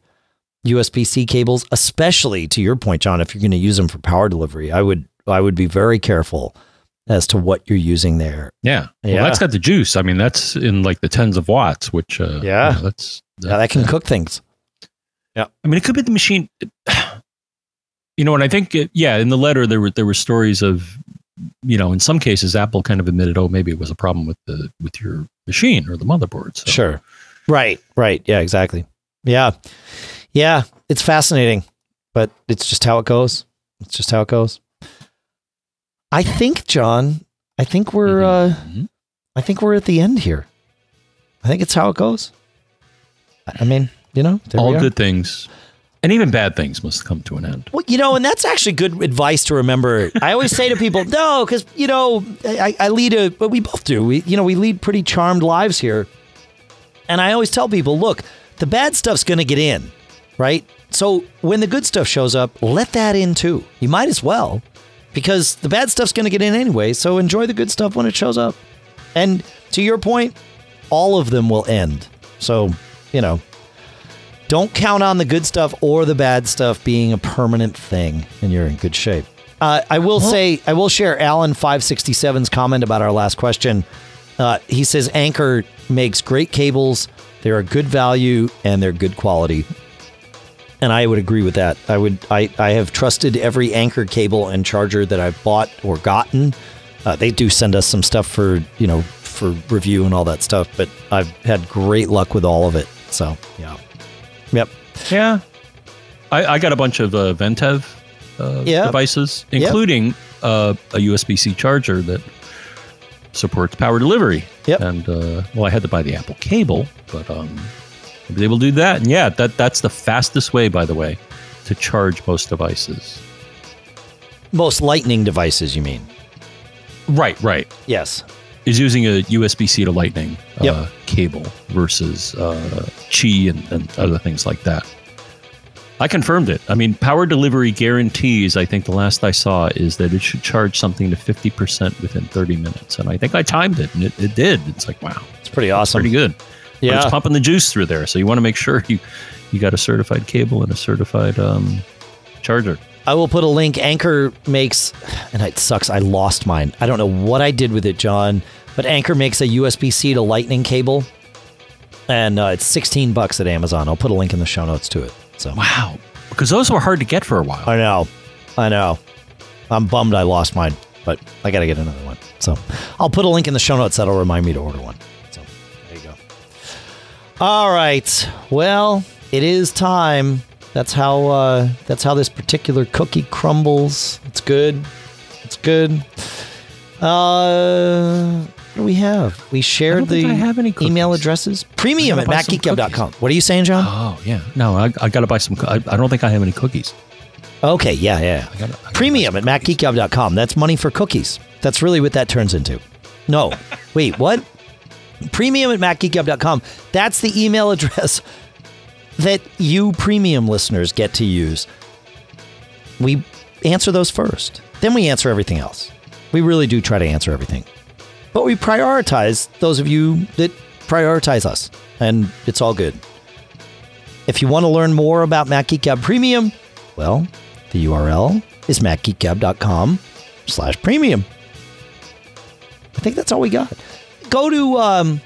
USB C cables, especially to your point, John. If you're going to use them for power delivery, I would I would be very careful as to what you're using there. Yeah. Well, Yeah. that's got the juice. I mean, that's in like the tens of watts, which, uh, Yeah. you know, that's, yeah, that can cook things. Yeah. I mean, it could be the machine. [sighs] You know, and I think, it, yeah, in the letter there were there were stories of, you know, in some cases Apple kind of admitted, oh, maybe it was a problem with the with your machine or the motherboard. So, Sure. Right. Right. Yeah. Exactly. Yeah. Yeah. It's fascinating, but it's just how it goes. It's just how it goes. I think, John. I think we're. uh Mhm. I think we're at the end here. I think it's how it goes. I mean, you know, all good things and even bad things must come to an end. Well, you know, and that's actually good advice to remember. I always say to people, no, because you know, I, I lead a, but we both do. We, you know, we lead pretty charmed lives here, and I always tell people, look, the bad stuff's going to get in, right? So when the good stuff shows up, let that in too. You might as well, because the bad stuff's going to get in anyway. So enjoy the good stuff when it shows up. And to your point, all of them will end. So you know, don't count on the good stuff or the bad stuff being a permanent thing, and you're in good shape. Uh, I will say, I will share Alan 567's comment about our last question. Uh, he says Anker makes great cables. They're a good value and they're good quality. And I would agree with that. I would. I, I have trusted every Anker cable and charger that I've bought or gotten. Uh, they do send us some stuff for you know for review and all that stuff, but I've had great luck with all of it. So yeah, yep. Yeah. I, I got a bunch of uh, Ventev uh, devices, Yep. including uh, a USB C charger that supports power delivery. Yep. And uh, well, I had to buy the Apple cable, but um, Able to do that. And yeah, that that's the fastest way, by the way, to charge most devices. Most lightning devices, you mean? Right, right. Yes. Is using a USB C to Lightning uh, Yep. cable versus uh, Qi and, and other things like that. I confirmed it. I mean, power delivery guarantees, I think the last I saw is that it should charge something to 50% within 30 minutes. And I think I timed it and it, it did. It's like, wow, It's pretty awesome. pretty good. But Yeah. it's pumping the juice through there. So you want to make sure you, you got a certified cable and a certified um, charger. I will put a link. Anker makes, and it sucks. I lost mine. I don't know what I did with it, John. But Anker makes a USB C to Lightning cable, and uh, it's 16 bucks at Amazon. I'll put a link in the show notes to it. So Wow. Because those were hard to get for a while. I know, I know. I'm bummed I lost mine, but I got to get another one. So I'll put a link in the show notes that'll remind me to order one. All right. Well, it is time. That's how. Uh, that's how this particular cookie crumbles. It's good. It's good. Uh, what do we have? We shared the I have any email addresses. Premium at gotta buy some macgeekgab.com. What are you saying, John? Oh, yeah. No, I, I got to buy some. I, I don't think I have any cookies. Okay. Yeah. Yeah. I gotta, I gotta Premium at macgeekgab.com. That's money for cookies. That's really what that turns into. No. Wait, what? Premium at macgeekgab.com. That's the email address [laughs] that you premium listeners get to use. We answer those first. Then we answer everything else. We really do try to answer everything. But we prioritize those of you that prioritize us. And it's all good. If you want to learn more about Mac Geek Gab Premium, well, the URL is macgeekgab.com slash premium. I think that's all we got. Go to um,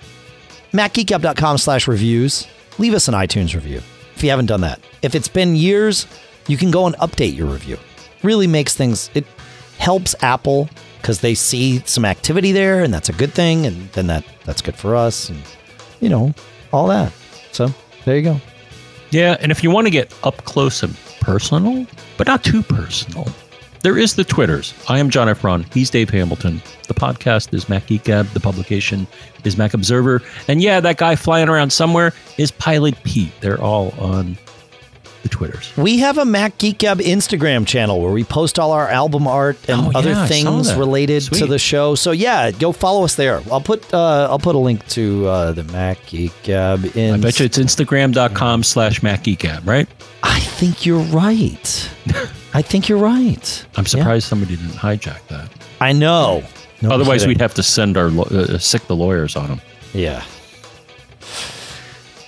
macgeekgab.com slash reviews. Leave us an iTunes review if you haven't done that. If it's been years, you can go and update your review. Really makes things, it helps Apple because they see some activity there and that's a good thing. And then that that's good for us and, you know, all that. So there you go. Yeah, and if you want to get up close and personal, but not too personal. There is the Twitters. I am John F. Braun. He's Dave Hamilton. The podcast is Mac Geek Gab. The publication is Mac Observer. And yeah, that guy flying around somewhere is Pilot Pete. They're all on the Twitters. We have a Mac Geek Gab Instagram channel where we post all our album art and Oh, other yeah, things related to the show. So yeah, go follow us there. I'll put uh, I'll put a link to uh, the Mac Geek Gab in. I bet you it's Instagram.com slash Mac Geek Gab, right? I think you're right. [laughs] I think you're right. I'm surprised somebody didn't hijack that. I know. No Otherwise, kidding. we'd have to send our lo- uh, sick the lawyers on them. yeah.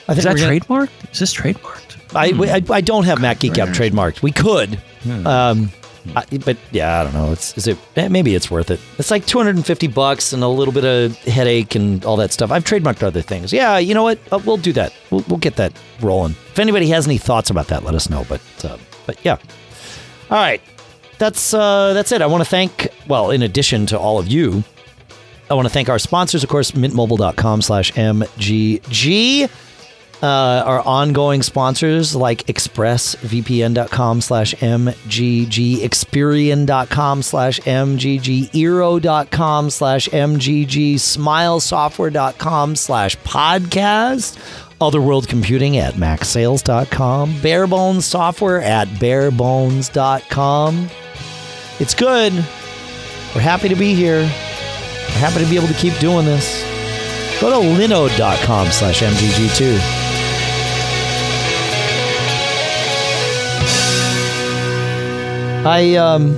I Is that gonna- trademarked? Is this trademarked? I, we- I I don't have Mac Geek Very trademarked. We could, um, I, but yeah, I don't know. It's is it eh, maybe it's worth it. It's like 250 bucks and a little bit of headache and all that stuff. I've trademarked other things. Yeah, you know what? Uh, we'll do that. We'll, we'll get that rolling. If anybody has any thoughts about that, let us know. But uh, but yeah. All right. That's uh, that's it. I want to thank well, in addition to all of you, I want to thank our sponsors, of course, mintmobile.com slash MGG. Uh, our ongoing sponsors like expressvpn.com slash mgg experian.com slash mgg eero.com slash mgg smilesoftware.com slash podcast Other World Computing at macsales.com barebones software at barebones.com it's good we're happy to be here we're happy to be able to keep doing this go to linode.com slash MGG2. I um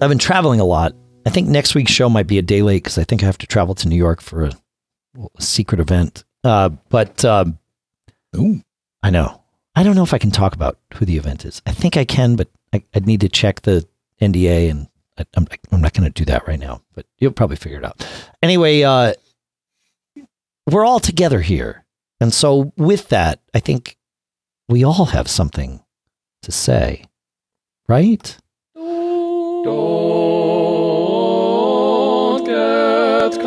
I've been traveling a lot. I think next week's show might be a day late because I think I have to travel to New York for a, a secret event. Uh, but um, Ooh. I know I don't know if I can talk about who the event is. I think I can, but I, I'd need to check the NDA, and I, I'm I'm not going to do that right now. But you'll probably figure it out. Anyway, uh, we're all together here, and so with that, I think we all have something to say, right? Don't get